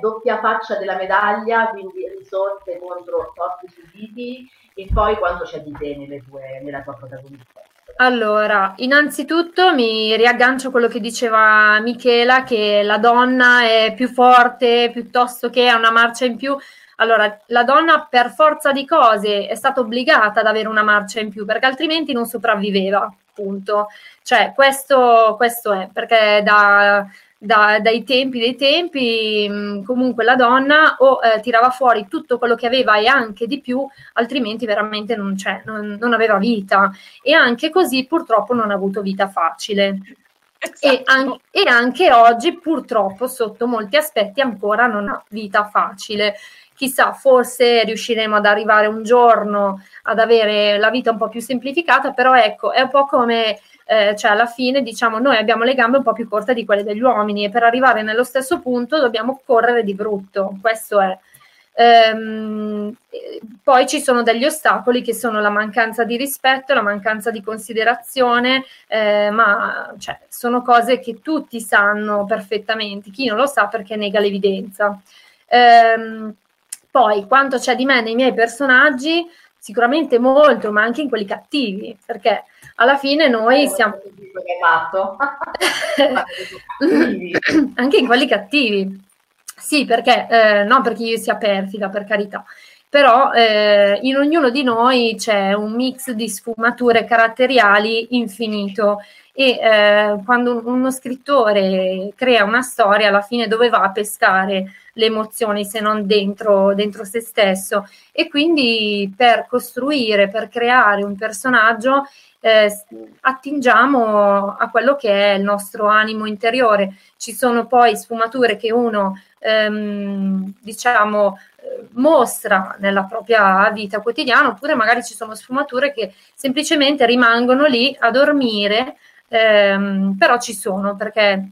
doppia faccia della medaglia, quindi risorse contro torti subiti e poi quando c'è di te nelle tue, nella tua protagonista. Allora, innanzitutto mi riaggancio a quello che diceva Michela, che la donna è più forte piuttosto che ha una marcia in più. Allora, la donna per forza di cose è stata obbligata ad avere una marcia in più perché altrimenti non sopravviveva, punto. Cioè, questo, questo è perché da, da, dai tempi dei tempi comunque la donna o eh, tirava fuori tutto quello che aveva e anche di più, altrimenti veramente non, c'è, non, non aveva vita. E anche così purtroppo non ha avuto vita facile. Esatto. E, an- e, anche oggi purtroppo sotto molti aspetti ancora non ha vita facile chissà, forse riusciremo ad arrivare un giorno ad avere la vita un po' più semplificata, però ecco, è un po' come, eh, cioè alla fine diciamo, noi abbiamo le gambe un po' più corte di quelle degli uomini e per arrivare nello stesso punto dobbiamo correre di brutto, questo è. Ehm, poi ci sono degli ostacoli che sono la mancanza di rispetto, la mancanza di considerazione, eh, ma cioè, sono cose che tutti sanno perfettamente, chi non lo sa perché nega l'evidenza. Ehm, poi, quanto c'è di me nei miei personaggi, sicuramente molto, ma anche in quelli cattivi, perché alla fine noi siamo... anche in quelli cattivi. Sì, perché eh, non perché io sia perfida, per carità, però eh, in ognuno di noi c'è un mix di sfumature caratteriali infinito e eh, quando uno scrittore crea una storia alla fine dove va a pescare le emozioni se non dentro, dentro se stesso e quindi per costruire, per creare un personaggio eh, attingiamo a quello che è il nostro animo interiore. Ci sono poi sfumature che uno ehm, diciamo mostra nella propria vita quotidiana, oppure magari ci sono sfumature che semplicemente rimangono lì a dormire, ehm, però ci sono perché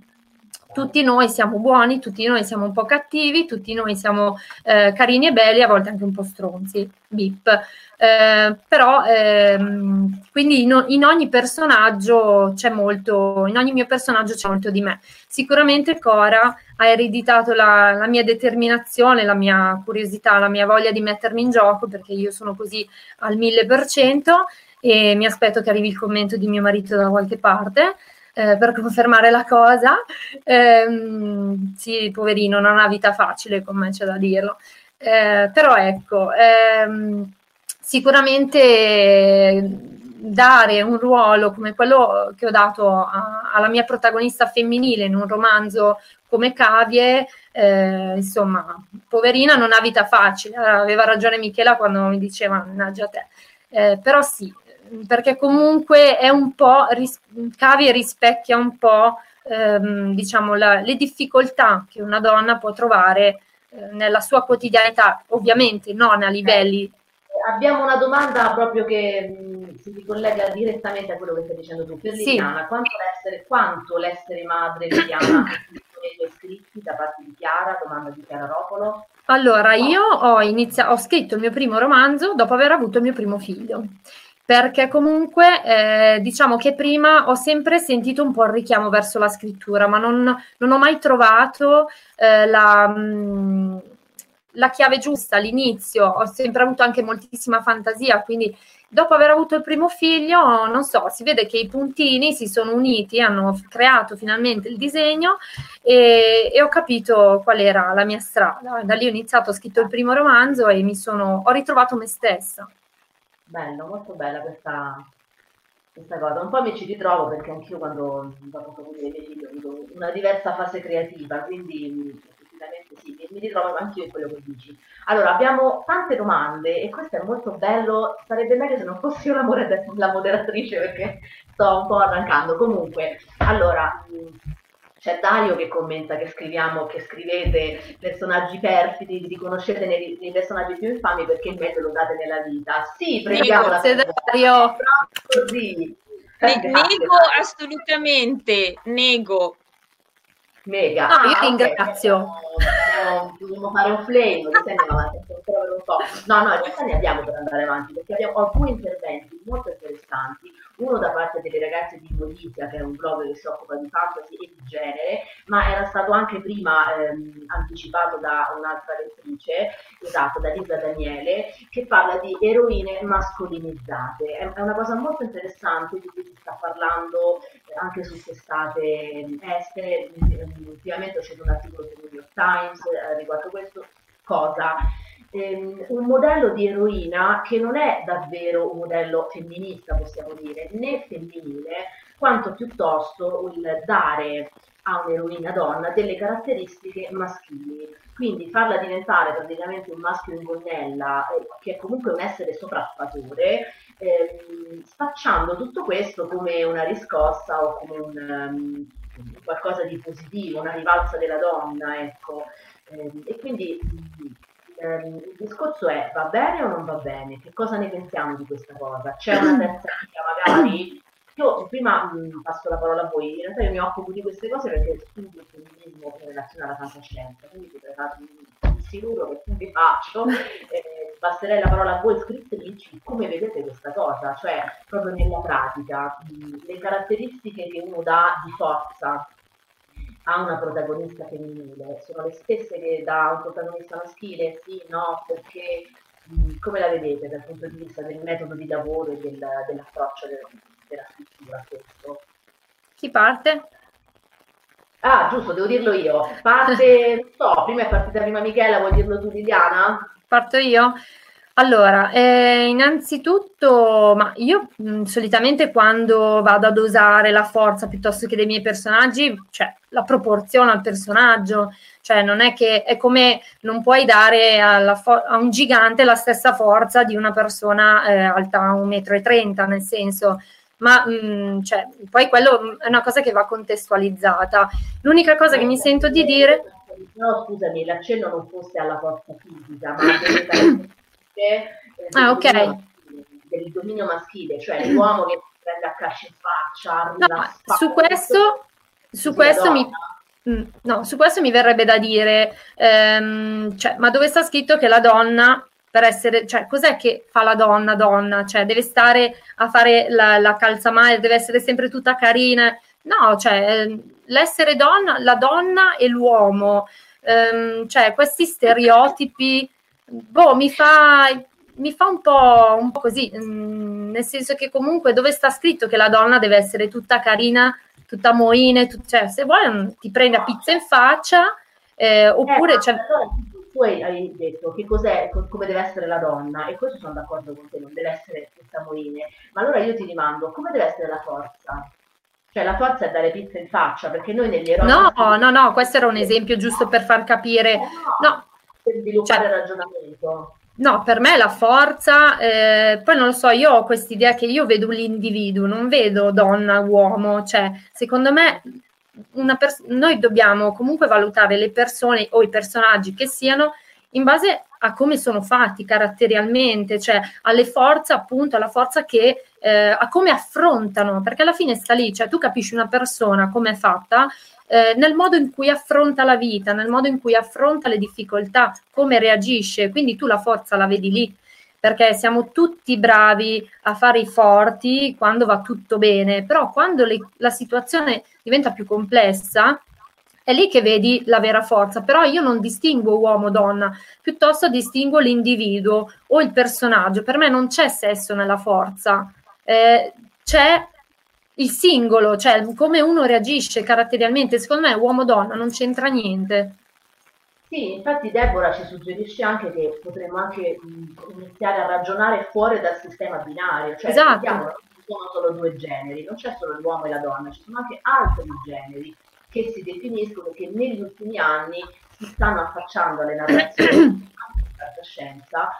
tutti noi siamo buoni, tutti noi siamo un po' cattivi, tutti noi siamo eh, carini e belli, a volte anche un po' stronzi, bip. Eh, però ehm, quindi in, in, ogni personaggio c'è molto, in ogni mio personaggio c'è molto di me. Sicuramente Cora ha ereditato la, la, mia determinazione, la mia curiosità, la mia voglia di mettermi in gioco perché io sono così al mille per cento e mi aspetto che arrivi il commento di mio marito da qualche parte. Eh, per confermare la cosa, eh, sì, poverino, non ha vita facile, come c'è da dirlo. Eh, però ecco, ehm, sicuramente dare un ruolo come quello che ho dato a, alla mia protagonista femminile in un romanzo come Cavie, eh, insomma, poverina non ha vita facile, aveva ragione Michela quando mi diceva mannaggia te, eh, però sì, perché comunque è un po', ris- Cavie rispecchia un po' ehm, diciamo la, le difficoltà che una donna può trovare eh, nella sua quotidianità, ovviamente non a livelli abbiamo una domanda proprio che mh, si ricollega direttamente a quello che stai dicendo tu. Per Liliana, sì. quanto, l'essere, quanto l'essere madre Liliana nei tuoi scritti da parte di Chiara, domanda di Chiara Ropolo? Allora, io ho, inizia- ho scritto il mio primo romanzo dopo aver avuto il mio primo figlio perché comunque eh, diciamo che prima ho sempre sentito un po' il richiamo verso la scrittura, ma non, non ho mai trovato eh, la, mm, la chiave giusta all'inizio, ho sempre avuto anche moltissima fantasia, quindi dopo aver avuto il primo figlio, non so, si vede che i puntini si sono uniti, hanno creato finalmente il disegno e, e ho capito qual era la mia strada. Da lì ho iniziato, ho scritto il primo romanzo e mi sono, ho ritrovato me stessa. Bello, molto bella questa, questa cosa. Un po' mi ci ritrovo perché anch'io quando dopo avuto i miei ho avuto una diversa fase creativa, quindi assolutamente sì, mi, ritrovo anch'io in quello che dici. Allora, abbiamo tante domande e questo è molto bello, sarebbe meglio se non fossi io la, moder- la moderatrice perché sto un po' arrancando. Comunque, allora, c'è Dario che commenta che scriviamo, che scrivete personaggi perfidi, vi riconoscete nei, nei, personaggi più infami perché il meglio lo date nella vita. Sì, prendiamo la Dario. Così. Nego assolutamente, nego. Mega. No, ah, io ringrazio. Okay. Dobbiamo fare un flame. No, no, in realtà ne abbiamo per andare avanti, perché abbiamo alcuni interventi molto interessanti uno da parte delle ragazze di Bolivia, che è un blog che si occupa di fantasy e di genere, ma era stato anche prima ehm, anticipato da un'altra lettrice, esatto, da Lisa Daniele, che parla di eroine mascolinizzate. È, una cosa molto interessante di cui si sta parlando eh, anche su testate estere. Ultimamente scelto un articolo sul New York Times eh, riguardo questo. Cosa? Ehm, un modello di eroina che non è davvero un modello femminista, possiamo dire, né femminile, quanto piuttosto il dare a un'eroina donna delle caratteristiche maschili. Quindi farla diventare praticamente un maschio in gonnella, eh, che è comunque un essere sopraffatore, ehm, spacciando tutto questo come una riscossa o come un, um, qualcosa di positivo, una rivalsa della donna, ecco. Ehm, e quindi ehm, il discorso è va bene o non va bene? Che cosa ne pensiamo di questa cosa? C'è una terza via magari? Io prima mh, passo la parola a voi, in realtà io mi occupo di queste cose perché studio il femminismo in relazione alla fantascienza, quindi farvi sicuro che vi faccio, eh, passerei la parola a voi scrittrici, come vedete questa cosa, cioè proprio nella pratica, mh, le caratteristiche che uno dà di forza ha una protagonista femminile, sono le stesse che dà un protagonista maschile? Sì, no, perché come la vedete dal punto di vista del metodo di lavoro e del, dell'approccio de, della scrittura questo? Chi parte? Ah, giusto, devo dirlo io. Parte, non so, prima è partita prima Michela, vuoi dirlo tu Liliana? Parto io? Allora, eh, innanzitutto, ma io mh, solitamente quando vado a dosare la forza piuttosto che dei miei personaggi, cioè la proporzione al personaggio, cioè non è che è come non puoi dare fo- a un gigante la stessa forza di una persona eh, alta 1,30 m, nel senso, ma mh, cioè, poi quello è una cosa che va contestualizzata. L'unica cosa che mi sento di dire... No, scusami, l'accenno non fosse alla forza fisica, ma eh, ah, ok. del dominio maschile, cioè l'uomo che prende a calcio in faccia. No, su questo, su questo mi, mm, no, su questo mi verrebbe da dire, ehm, cioè, ma dove sta scritto che la donna per essere, cioè, cos'è che fa la donna donna? Cioè, deve stare a fare la, la calzamaglia, deve essere sempre tutta carina. No, cioè, l'essere donna, la donna e l'uomo, ehm, cioè, questi stereotipi boh, mi fa, mi fa un, po', un po' così, mm, nel senso che comunque dove sta scritto che la donna deve essere tutta carina, tutta moine, tut- cioè se vuoi mm, ti prende a pizza in faccia, eh, oppure... Eh, cioè... tu hai detto che cos'è, come deve essere la donna, e questo sono d'accordo con te, non deve essere tutta moine, ma allora io ti rimando, come deve essere la forza? Cioè la forza è dare pizza in faccia, perché noi negli eroi... No, no, no, questo era un esempio giusto per far capire... Eh, no per sviluppare cioè, il ragionamento. No, per me la forza, eh, poi non lo so, io ho quest'idea che io vedo l'individuo, non vedo donna, uomo, cioè secondo me pers- noi dobbiamo comunque valutare le persone o i personaggi che siano in base a come sono fatti caratterialmente, cioè alle forze, appunto, alla forza che eh, a come affrontano, perché alla fine sta lì, cioè tu capisci una persona come è fatta eh, nel modo in cui affronta la vita, nel modo in cui affronta le difficoltà, come reagisce, quindi tu la forza la vedi lì, perché siamo tutti bravi a fare i forti quando va tutto bene, però quando le, la situazione diventa più complessa, è lì che vedi la vera forza, però io non distingo uomo-donna, piuttosto distingo l'individuo o il personaggio. Per me non c'è sesso nella forza, eh, c'è il singolo, cioè come uno reagisce caratterialmente, secondo me uomo-donna non c'entra niente. Sì, infatti Deborah ci suggerisce anche che potremmo anche iniziare a ragionare fuori dal sistema binario, cioè esatto. non ci sono solo due generi, non c'è solo l'uomo e la donna, ci sono anche altri generi che si definiscono che negli ultimi anni si stanno affacciando alle narrazioni di fantascienza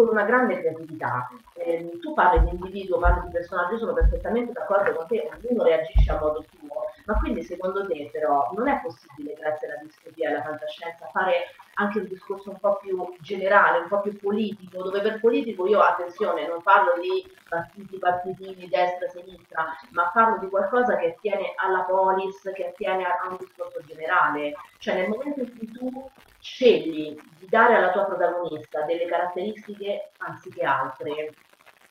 con una grande creatività. Eh, tu parli di individuo, parli di personaggio, io sono perfettamente d'accordo con te, ognuno reagisce a modo suo, ma quindi secondo te però non è possibile, grazie alla distopia e alla fantascienza, fare anche un discorso un po' più generale, un po' più politico, dove per politico io, attenzione, non parlo di partiti partitini, destra, sinistra, ma parlo di qualcosa che attiene alla polis, che attiene a un discorso generale. Cioè nel momento in cui tu scegli di dare alla tua protagonista delle caratteristiche anziché altre,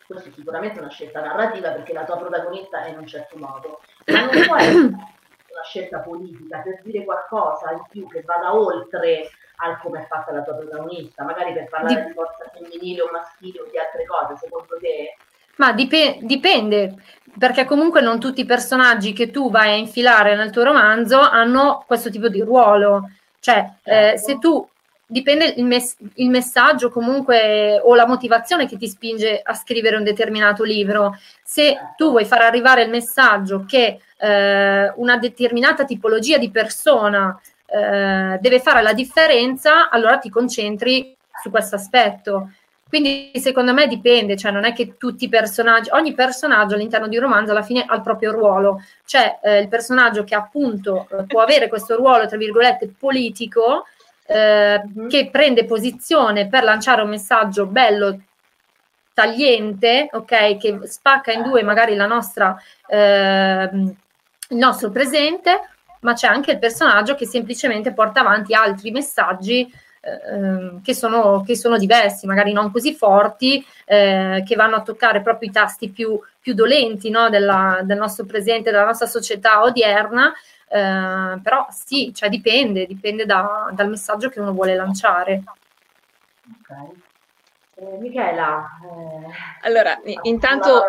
questo è sicuramente una scelta narrativa perché la tua protagonista è in un certo modo, ma non può essere una scelta politica per dire qualcosa in più che vada oltre al come è fatta la tua protagonista, magari per parlare di forza femminile o maschile o di altre cose, secondo te? Ma dip- dipende, perché comunque non tutti i personaggi che tu vai a infilare nel tuo romanzo hanno questo tipo di ruolo. Cioè, eh, se tu dipende il, mes- il, messaggio comunque o la motivazione che ti spinge a scrivere un determinato libro. Se tu vuoi far arrivare il messaggio che eh, una determinata tipologia di persona eh, deve fare la differenza, allora ti concentri su questo aspetto. Quindi secondo me dipende, cioè non è che tutti i personaggi, ogni personaggio all'interno di un romanzo alla fine ha il proprio ruolo. C'è eh, il personaggio che appunto eh, può avere questo ruolo, tra virgolette, politico, eh, che prende posizione per lanciare un messaggio bello, tagliente, ok, che spacca in due magari la nostra, eh, il nostro presente, ma c'è anche il personaggio che semplicemente porta avanti altri messaggi Ehm, che, sono, che, sono, diversi, magari non così forti, eh, che vanno a toccare proprio i tasti più, più dolenti no, della, del nostro presente, della nostra società odierna. Eh, però sì, cioè dipende, dipende da, dal messaggio che uno vuole lanciare. Ok. Eh, Michela. Eh, allora, intanto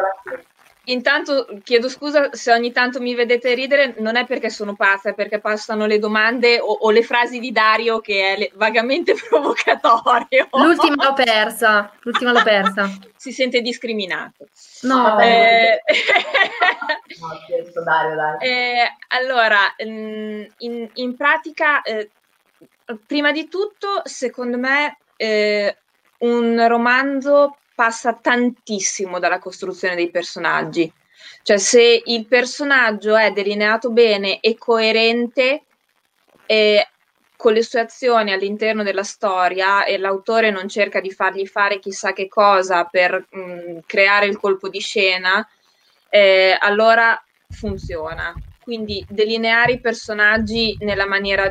Intanto chiedo scusa se ogni tanto mi vedete ridere, non è perché sono pazza, è perché passano le domande o, o le frasi di Dario che è le, vagamente provocatorio. L'ultima l'ho persa, l'ultima l'ho persa. Si sente discriminato. No, eh, no scherzo, Dario, dai. Eh, allora, mm, in, in pratica, eh, prima di tutto, secondo me, eh, un romanzo passa tantissimo dalla costruzione dei personaggi. Cioè, se il personaggio è delineato bene e coerente eh, con le sue azioni all'interno della storia e l'autore non cerca di fargli fare chissà che cosa per mh, mm, creare il colpo di scena, eh, allora funziona. Quindi delineare i personaggi nella maniera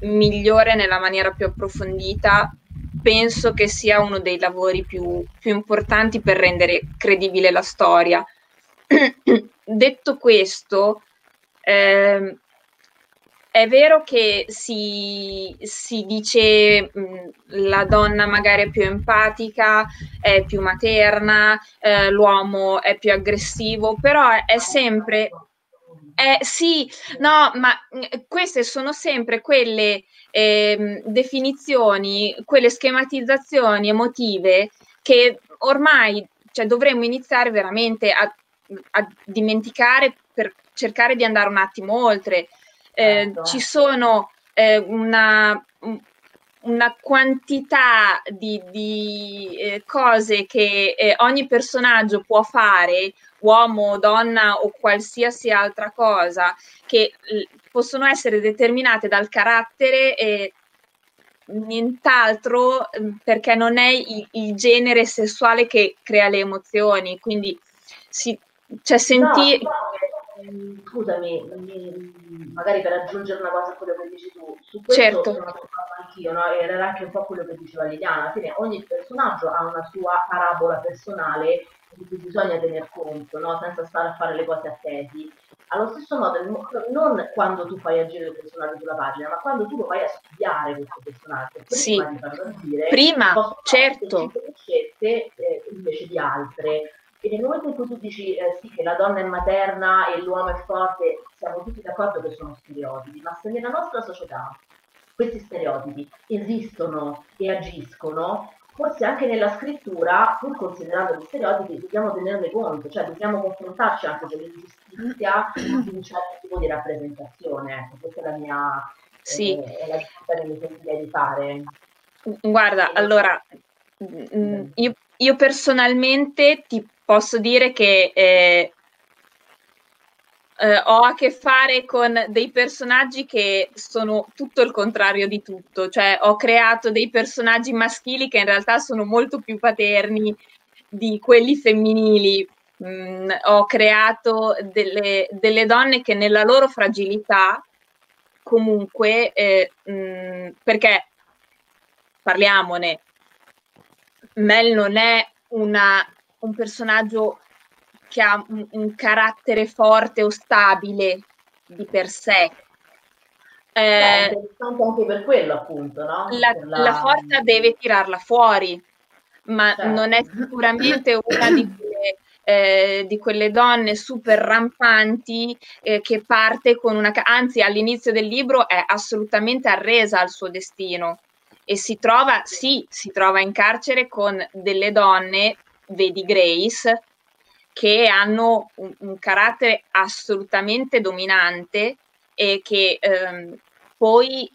migliore, nella maniera più approfondita, penso che sia uno dei lavori più, più importanti per rendere credibile la storia. Detto questo, eh, è vero che si, si dice mh, la donna magari è più empatica, è più materna, eh, l'uomo è più aggressivo, però è sempre... Eh, sì, no, ma queste sono sempre quelle eh, definizioni, quelle schematizzazioni emotive che ormai cioè, dovremmo iniziare veramente a, a, dimenticare per cercare di andare un attimo oltre. Eh, certo. Ci sono eh, una, una quantità di, di eh, cose che eh, ogni personaggio può fare, uomo, donna o qualsiasi altra cosa, che possono essere determinate dal carattere e nient'altro mm, perché non è il, il genere sessuale che crea le emozioni, quindi si, cioè senti... No, no, scusami, magari per aggiungere una cosa a quello che dici tu, su questo certo. sono anch'io, no? era anche un po' quello che diceva Liliana, alla fine ogni personaggio ha una sua parabola personale di cui bisogna tener conto, no? senza stare a fare le cose a tesi. Allo stesso modo, non quando tu fai agire il personaggio sulla pagina, ma quando tu lo vai a studiare questo personaggio, prima sì. di farlo dire, prima, certo. scelte eh, invece di altre. E nel momento in cui tu dici eh, sì che la donna è materna e l'uomo è forte, siamo tutti d'accordo che sono stereotipi, ma se nella nostra società questi stereotipi esistono e agiscono, forse anche nella scrittura, pur considerando gli stereotipi, dobbiamo tenerne conto, cioè dobbiamo confrontarci anche con l'ingiustizia di un certo tipo di rappresentazione. Ecco, questa è la mia sì. eh, è la scelta che mi sentirei di fare. Guarda, allora, mm, io, io, personalmente ti posso dire che eh, eh, ho a che fare con dei personaggi che sono tutto il contrario di tutto, cioè ho creato dei personaggi maschili che in realtà sono molto più paterni di quelli femminili. Mm, ho creato delle, delle, donne che nella loro fragilità comunque, eh, mh, mm, perché parliamone, Mel non è una, un personaggio che ha un, un carattere forte o stabile di per sé. Eh, Beh, anche per quello, appunto, no? La, la... la forza deve tirarla fuori, ma certo. non è sicuramente una di quelle, eh, di quelle donne super rampanti eh, che parte con una... anzi all'inizio del libro è assolutamente arresa al suo destino e si trova, sì, si trova in carcere con delle donne, vedi Grace, che hanno un, un carattere assolutamente dominante e che ehm, poi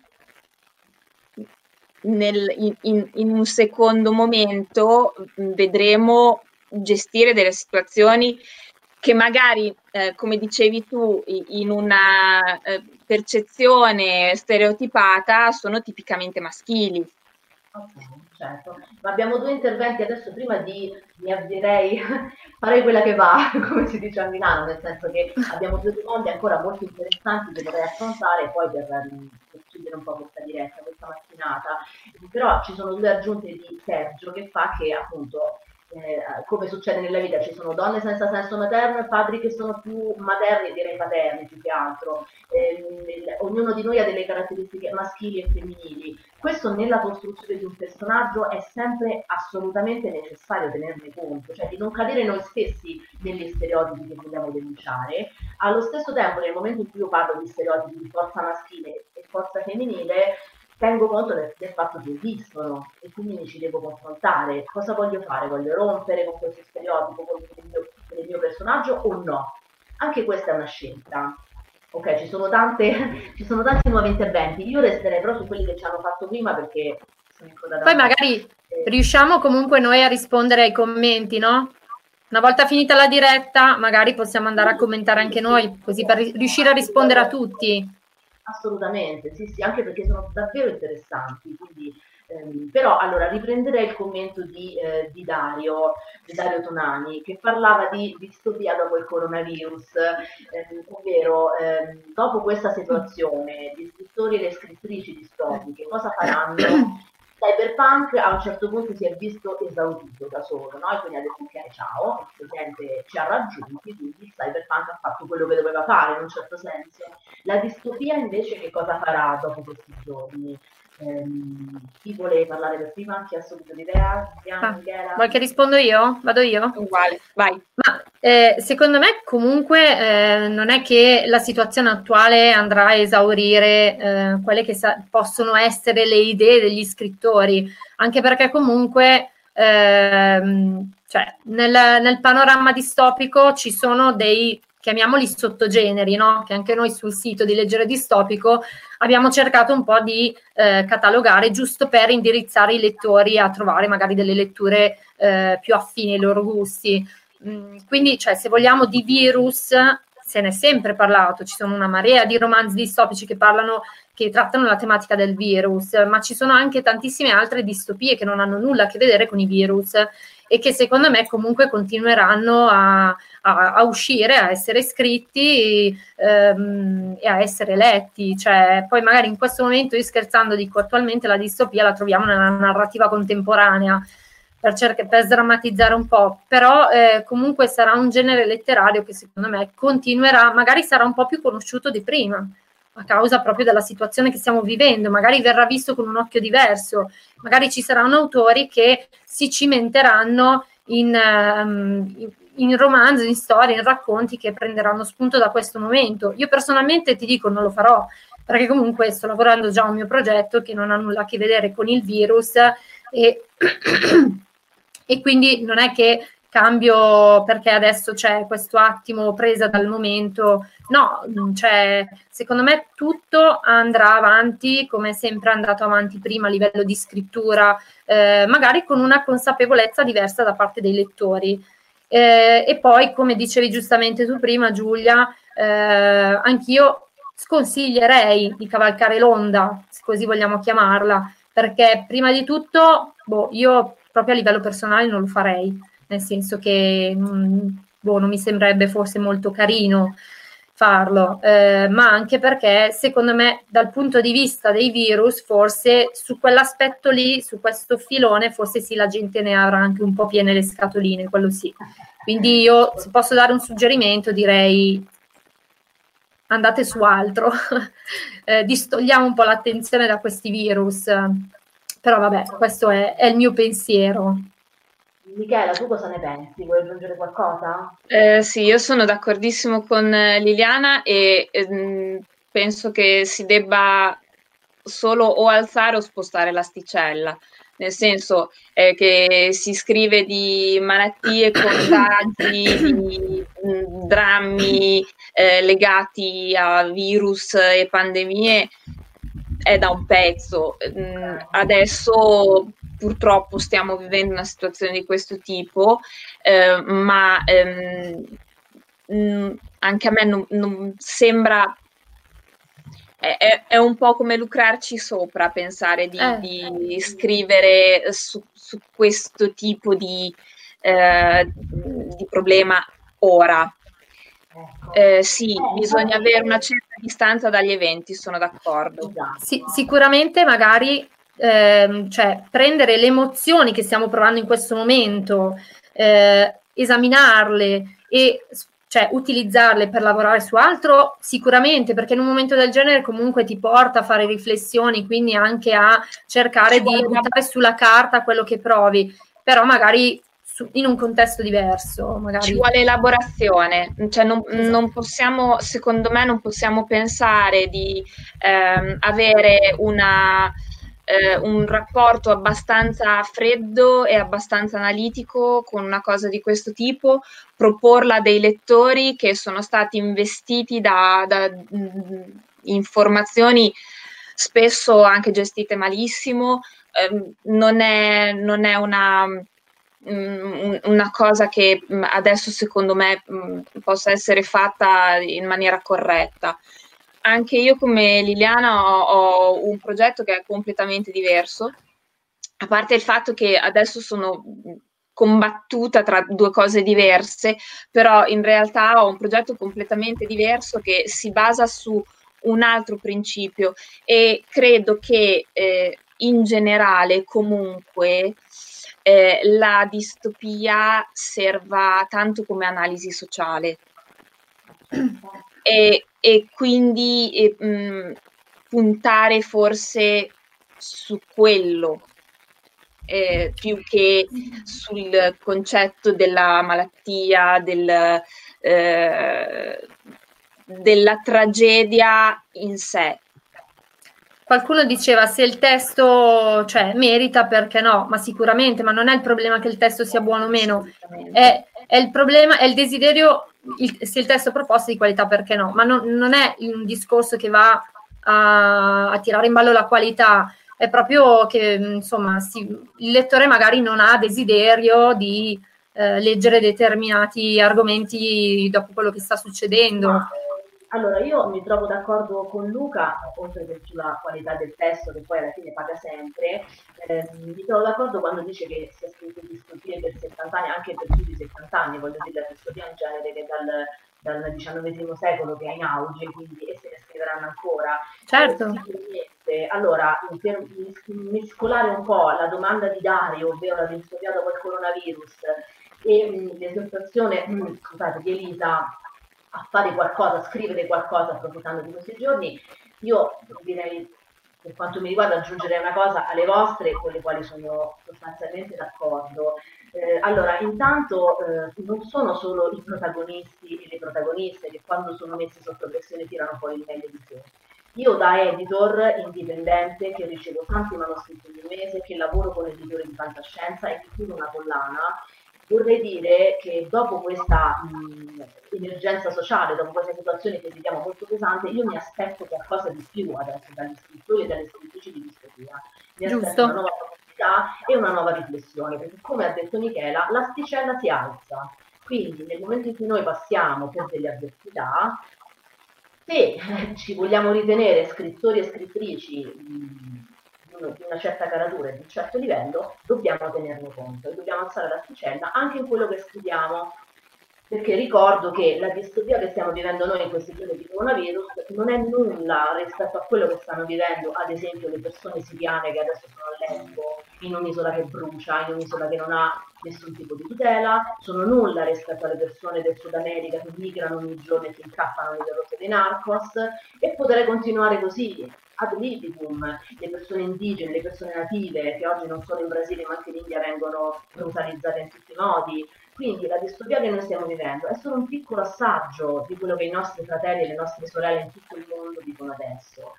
nel, in, in, un secondo momento vedremo gestire delle situazioni che magari, eh, come dicevi tu, in una eh, percezione stereotipata sono tipicamente maschili. Okay, certo, ma abbiamo due interventi adesso prima di, mi avvierei, farei quella che va, come si dice a Milano, nel senso che abbiamo due domande ancora molto interessanti che vorrei affrontare poi per, per chiudere un po' questa diretta, questa mattinata, però ci sono due aggiunte di Sergio che fa che appunto eh, come succede nella vita, ci sono donne senza senso materno e padri che sono più materni, direi paterni più che altro. Eh, ognuno di noi ha delle caratteristiche maschili e femminili. Questo nella costruzione di un personaggio è sempre assolutamente necessario tenerne conto, cioè di non cadere noi stessi negli stereotipi che vogliamo denunciare. Allo stesso tempo, nel momento in cui io parlo di stereotipi di forza maschile e forza femminile, tengo conto del, del, fatto che esistono e quindi mi ci devo confrontare. Cosa voglio fare? Voglio rompere con questo stereotipo, con il mio, con il mio personaggio o no? Anche questa è una scelta. Ok, ci sono, tante, ci sono tanti nuovi interventi. Io resterei però su quelli che ci hanno fatto prima perché Poi magari eh. riusciamo comunque noi a rispondere ai commenti, no? Una volta finita la diretta, magari possiamo andare a commentare anche noi, così per riuscire a rispondere a tutti. Assolutamente, sì, sì, anche perché sono davvero interessanti. Quindi, ehm, però, allora, riprenderei il commento di, eh, di, Dario, di Dario Tonani, che parlava di distopia dopo il coronavirus, ehm, ovvero ehm, dopo questa situazione, gli scrittori e le scrittrici distopiche cosa faranno? Cyberpunk a un certo punto si è visto esaudito da solo, no? E quindi ha detto ok, ciao, il presente ci ha raggiunti, quindi Cyberpunk ha fatto quello che doveva fare in un certo senso. La distopia invece che cosa farà dopo questi giorni? Ehm, chi vuole parlare per prima? Chi ha subito l'idea? Ah, vuoi che rispondo io? Vado io? Uguale, vai. Ma eh, secondo me comunque eh, non è che la situazione attuale andrà a esaurire eh, quelle che sa- possono essere le idee degli scrittori, anche perché comunque ehm, cioè, nel, nel panorama distopico ci sono dei chiamiamoli sottogeneri, no? che anche noi sul sito di Leggere Distopico abbiamo cercato un po' di eh, catalogare giusto per indirizzare i lettori a trovare magari delle letture eh, più affini ai loro gusti. Mm, quindi, cioè, se vogliamo di virus, se ne è sempre parlato, ci sono una marea di romanzi distopici che parlano, che trattano la tematica del virus, ma ci sono anche tantissime altre distopie che non hanno nulla a che vedere con i virus e che secondo me comunque continueranno a, a, a uscire, a essere scritti ehm, e a essere letti. Cioè, poi magari in questo momento io scherzando dico attualmente la distopia la troviamo nella narrativa contemporanea. Per, cerca- per sdrammatizzare un po', però eh, comunque sarà un genere letterario che secondo me continuerà, magari sarà un po' più conosciuto di prima, a causa proprio della situazione che stiamo vivendo, magari verrà visto con un occhio diverso, magari ci saranno autori che si cimenteranno in, in, in romanzi, in storie, in racconti che prenderanno spunto da questo momento. Io personalmente ti dico non lo farò, perché comunque sto lavorando già a un mio progetto che non ha nulla a che vedere con il virus e, e quindi non è che cambio perché adesso c'è questo attimo presa dal momento. No, cioè, secondo me tutto andrà avanti come è sempre andato avanti prima a livello di scrittura, eh, magari con una consapevolezza diversa da parte dei lettori. Eh, e poi, come dicevi giustamente tu prima, Giulia, eh, anch'io sconsiglierei di cavalcare l'onda, se così vogliamo chiamarla, perché prima di tutto, boh, io proprio a livello personale non lo farei nel senso che mh, boh, non mi sembrerebbe forse molto carino farlo, eh, ma anche perché secondo me dal punto di vista dei virus forse su quell'aspetto lì, su questo filone, forse sì la gente ne avrà anche un po' piene le scatoline, quello sì. Quindi io se posso dare un suggerimento direi andate su altro, eh, distogliamo un po' l'attenzione da questi virus, però vabbè questo è, è il mio pensiero. Michela, tu cosa ne pensi? Vuoi aggiungere qualcosa? Eh, sì, io sono d'accordissimo con eh, Liliana e eh, penso che si debba solo o alzare o spostare l'asticella, nel senso eh, che si scrive di malattie, contagi, di mh, mm, drammi eh, legati a virus e pandemie è da un pezzo. Mm, adesso purtroppo stiamo vivendo una situazione di questo tipo, eh, ma ehm, mm, anche a me non, non sembra è, è, un po' come lucrarci sopra pensare di, eh. di scrivere su, su, questo tipo di, eh, di problema ora. Eh, sì, bisogna avere una certa distanza dagli eventi, sono d'accordo. Sì, sicuramente magari ehm, cioè, prendere le emozioni che stiamo provando in questo momento, eh, esaminarle e cioè utilizzarle per lavorare su altro sicuramente perché in un momento del genere comunque ti porta a fare riflessioni quindi anche a cercare di buttare sulla carta quello che provi però magari in un contesto diverso. Magari. Ci vuole elaborazione, cioè non, esatto. non, possiamo, secondo me, non possiamo pensare di ehm, avere una, eh, un rapporto abbastanza freddo e abbastanza analitico con una cosa di questo tipo, proporla a dei lettori che sono stati investiti da, da mh, mm, informazioni spesso anche gestite malissimo. Eh, non, è, non è una una cosa che mm, adesso secondo me mm, possa essere fatta in maniera corretta. Anche io come Liliana ho, ho un progetto che è completamente diverso, a parte il fatto che adesso sono combattuta tra due cose diverse, però in realtà ho un progetto completamente diverso che si basa su un altro principio e credo che eh, in generale comunque eh, la distopia serva tanto come analisi sociale e, e quindi e, mh, mm, puntare forse su quello eh, più che sul concetto della malattia, del, eh, della tragedia in sé. Qualcuno diceva se il testo cioè, merita, perché no? Ma sicuramente, ma non è il problema che il testo sia buono o meno, è, è il problema, è il desiderio, il, se il testo è proposto di qualità, perché no? Ma non, non è un discorso che va a, a, tirare in ballo la qualità, è proprio che insomma si, il lettore magari non ha desiderio di eh, leggere determinati argomenti dopo quello che sta succedendo. Allora, io mi trovo d'accordo con Luca, oltre che sulla qualità del testo, che poi alla fine paga sempre, eh, mi trovo d'accordo quando dice che si è scritto distopie per 70 anni, anche per più di 70 anni, voglio dire, la distopia è un genere che dal, dal XIX secolo che è in auge, quindi e se ne scriveranno ancora. Certo. Eh, allora, per mescolare un po' la domanda di Dario, ovvero la distopia dopo il coronavirus, e mh, l'esortazione, scusate, di Elisa a fare qualcosa, a scrivere qualcosa approfittando di questi giorni, io direi per quanto mi riguarda aggiungere una cosa alle vostre con le quali sono sostanzialmente d'accordo. Eh, allora, intanto eh, non sono solo i protagonisti e le protagoniste che quando sono messi sotto pressione tirano fuori il meglio di sé. Io da editor indipendente che ricevo tanti manoscritti ogni mese, che lavoro con editori di fantascienza e che chiudo una collana, Vorrei dire che dopo questa mh, emergenza sociale, dopo questa situazione che vediamo molto pesante, io mi aspetto qualcosa di più adesso dagli scrittori e dalle scrittrici di distopia. Mi Giusto. aspetto una nuova possibilità e una nuova riflessione, perché come ha detto Michela, l'asticella si alza. Quindi nel momento in cui noi passiamo per delle avversità, se ci vogliamo ritenere scrittori e scrittrici mh, di una certa caratura e di un certo livello, dobbiamo tenerne conto e dobbiamo alzare l'asticella anche in quello che scriviamo. Perché ricordo che la distopia che stiamo vivendo noi in questi giorni di coronavirus non è nulla rispetto a quello che stanno vivendo, ad esempio, le persone siriane che adesso sono a Lesbo, in un'isola che brucia, in un'isola che non ha nessun tipo di tutela, sono nulla rispetto alle persone del Sud America che migrano ogni giorno e si incappano nelle rotte dei narcos. E potrei continuare così ad libitum, le persone indigene, le persone native, che oggi non solo in Brasile ma anche in India vengono brutalizzate in tutti i modi. Quindi la distopia che noi stiamo vivendo è solo un piccolo assaggio di quello che i nostri fratelli e le nostre sorelle in tutto il mondo dicono adesso.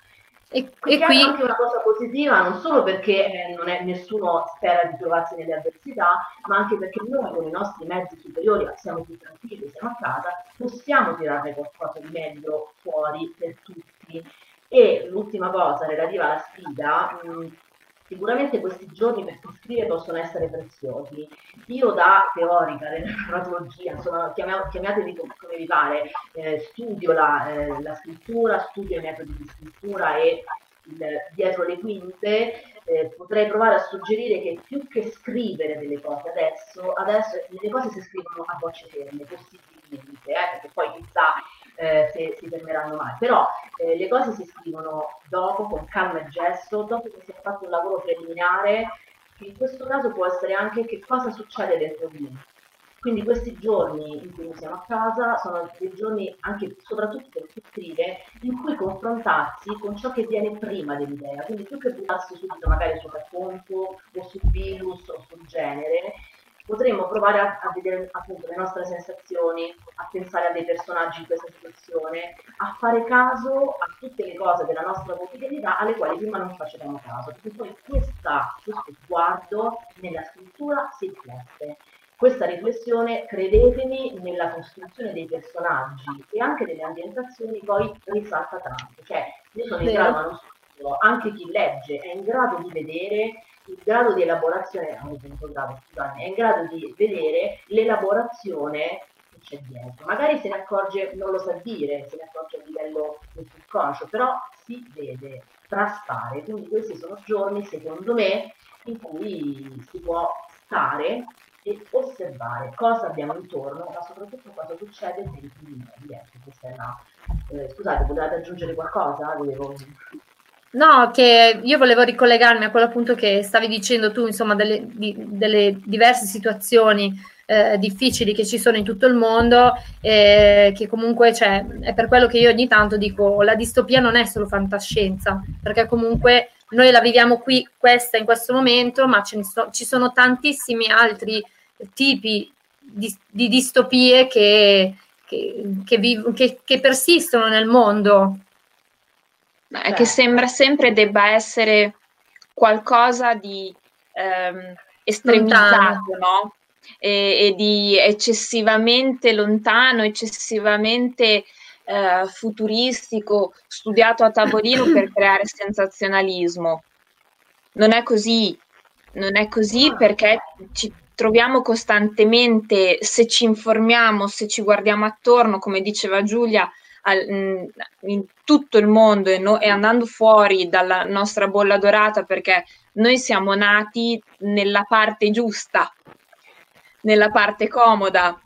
E, e qui è anche una cosa positiva, non solo perché eh, non è, nessuno spera di trovarsi nelle avversità, ma anche perché noi con i nostri mezzi superiori siamo più tranquilli, siamo a casa, possiamo tirare qualcosa di meglio fuori per tutti e l'ultima cosa relativa alla sfida, mh, sicuramente questi giorni per scrivere possono essere preziosi. Io da teorica della narratologia, insomma, chiamatevi come vi pare, eh, studio la, eh, la, scrittura, studio i metodi di scrittura e il, dietro le quinte, eh, potrei provare a suggerire che più che scrivere delle cose adesso, adesso le cose si scrivono a voce ferme, possibilmente, eh, perché poi chissà eh, se si fermeranno mai, però eh, le cose si scrivono dopo, con calma e gesto, dopo che si è fatto un lavoro preliminare, che in questo caso può essere anche che cosa succede dentro di me. Quindi questi giorni in cui siamo a casa sono dei giorni anche soprattutto per chi scrive in cui confrontarsi con ciò che viene prima dell'idea, quindi più che buttarsi subito magari sul racconto o sul virus o sul genere, potremmo provare a, a, vedere appunto le nostre sensazioni, a pensare a dei personaggi in questa situazione, a fare caso a tutte le cose della nostra quotidianità alle quali prima non facevamo caso, perché poi questa, questo sguardo nella scrittura si riflette. Questa riflessione, credetemi, nella costruzione dei personaggi e anche delle ambientazioni poi risalta tanto. Cioè, io sono in grado, anche chi legge è in grado di vedere il grado di elaborazione, grado, scusate, è in grado di vedere l'elaborazione che c'è dietro. Magari se ne accorge, non lo sa dire, se ne accorge a livello del subconscio, però si vede, traspare. Quindi questi sono giorni, secondo me, in cui si può stare e osservare cosa abbiamo intorno, ma soprattutto cosa succede per i primi. Ecco, eh, scusate, volevate aggiungere qualcosa? Volevo... No, che io volevo ricollegarmi a quello appunto che stavi dicendo tu, insomma, delle, di, delle diverse situazioni eh, difficili che ci sono in tutto il mondo, eh, che comunque c'è, è per quello che io ogni tanto dico, la distopia non è solo fantascienza, perché comunque noi la viviamo qui, questa in questo momento, ma so, ci sono tantissimi altri tipi di, di distopie che, che, che, viv- che, persistono nel mondo. È che certo. sembra sempre debba essere qualcosa di ehm, estremizzato, no? E, e, di eccessivamente lontano, eccessivamente eh, futuristico, studiato a tavolino per creare sensazionalismo. Non è così, non è così perché ci troviamo costantemente, se ci informiamo, se ci guardiamo attorno, come diceva Giulia, al, in tutto il mondo e, no, e, andando fuori dalla nostra bolla dorata perché noi siamo nati nella parte giusta, nella parte comoda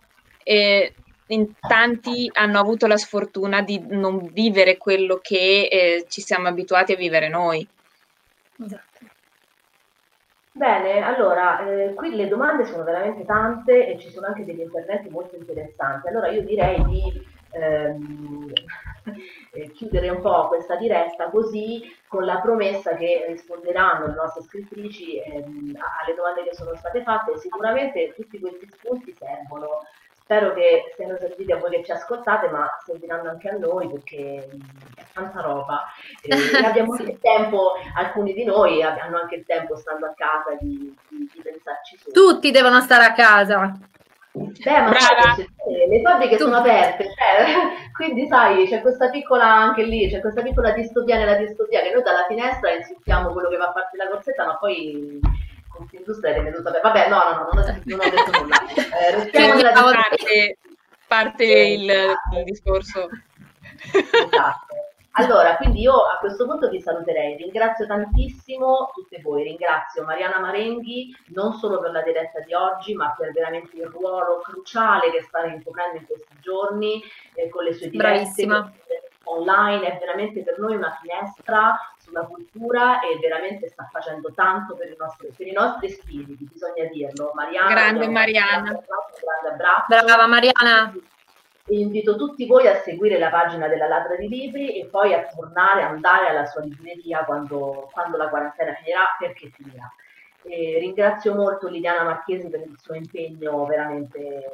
e in tanti hanno avuto la sfortuna di non vivere quello che eh, ci siamo abituati a vivere noi. Esatto. Bene, allora, eh, qui le domande sono veramente tante e ci sono anche degli interventi molto interessanti. Allora io direi di ehm, eh, chiudere un po' questa diretta così con la promessa che risponderanno le nostre scrittrici ehm, alle domande che sono state fatte. Sicuramente tutti questi spunti servono Spero che siano serviti a voi che ci ascoltate, ma serviranno anche a noi perché è tanta roba. Eh, abbiamo anche il tempo, alcuni di noi hanno anche il tempo, stando a casa, di, di, di pensarci su. Tutti devono stare a casa. Beh, ma sai, le fabbriche sono aperte, cioè, quindi sai, c'è questa piccola anche lì, c'è questa piccola distopia nella distopia che noi dalla finestra insultiamo quello che va a farsi la corsetta, ma poi Confindustria è venuta Vabbè, no, no, no, non ho, non ho detto nulla. Eh, Quindi parte, parte il, il discorso. Esatto. Allora, quindi io a questo punto vi saluterei. Ringrazio tantissimo tutte voi. Ringrazio Mariana Marenghi non solo per la diretta di oggi, ma per veramente il ruolo cruciale che sta ricoprendo in questi giorni eh, con le sue dirette. Online è veramente per noi una finestra sulla cultura e veramente sta facendo tanto per i nostri, per i nostri spiriti, bisogna dirlo. Mariana, grande Mariana. grande abbraccio. Brava Mariana. Invito tutti voi a seguire la pagina della Ladra di Libri e poi a tornare, a andare alla sua libreria quando, quando la quarantena finirà, perché finirà. E ringrazio molto Liliana Marchesi per il suo impegno veramente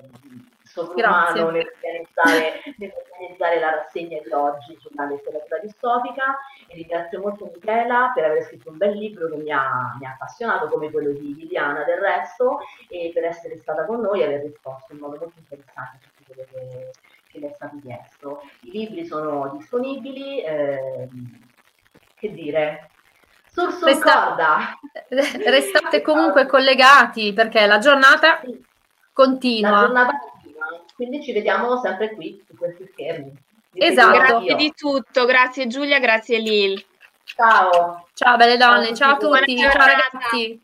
sovrumano nell'organizzare, nell'organizzare la rassegna di oggi sulla letteratura distopica. E ringrazio molto Michela per aver scritto un bel libro che mi ha, mi ha appassionato come quello di Liliana del resto e per essere stata con noi e aver risposto in modo molto interessante quello che, che le è stato chiesto. I libri sono disponibili, eh, che dire, sul Resta- restate comunque collegati perché la giornata continua. La giornata quindi ci vediamo sempre qui su questi schermi. Vi esatto. Grazie di tutto, grazie Giulia, grazie Lil. Ciao. Ciao belle donne, ciao, ciao a tutti, ciao ragazzi.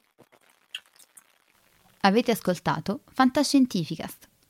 Avete ascoltato Fantascientificast,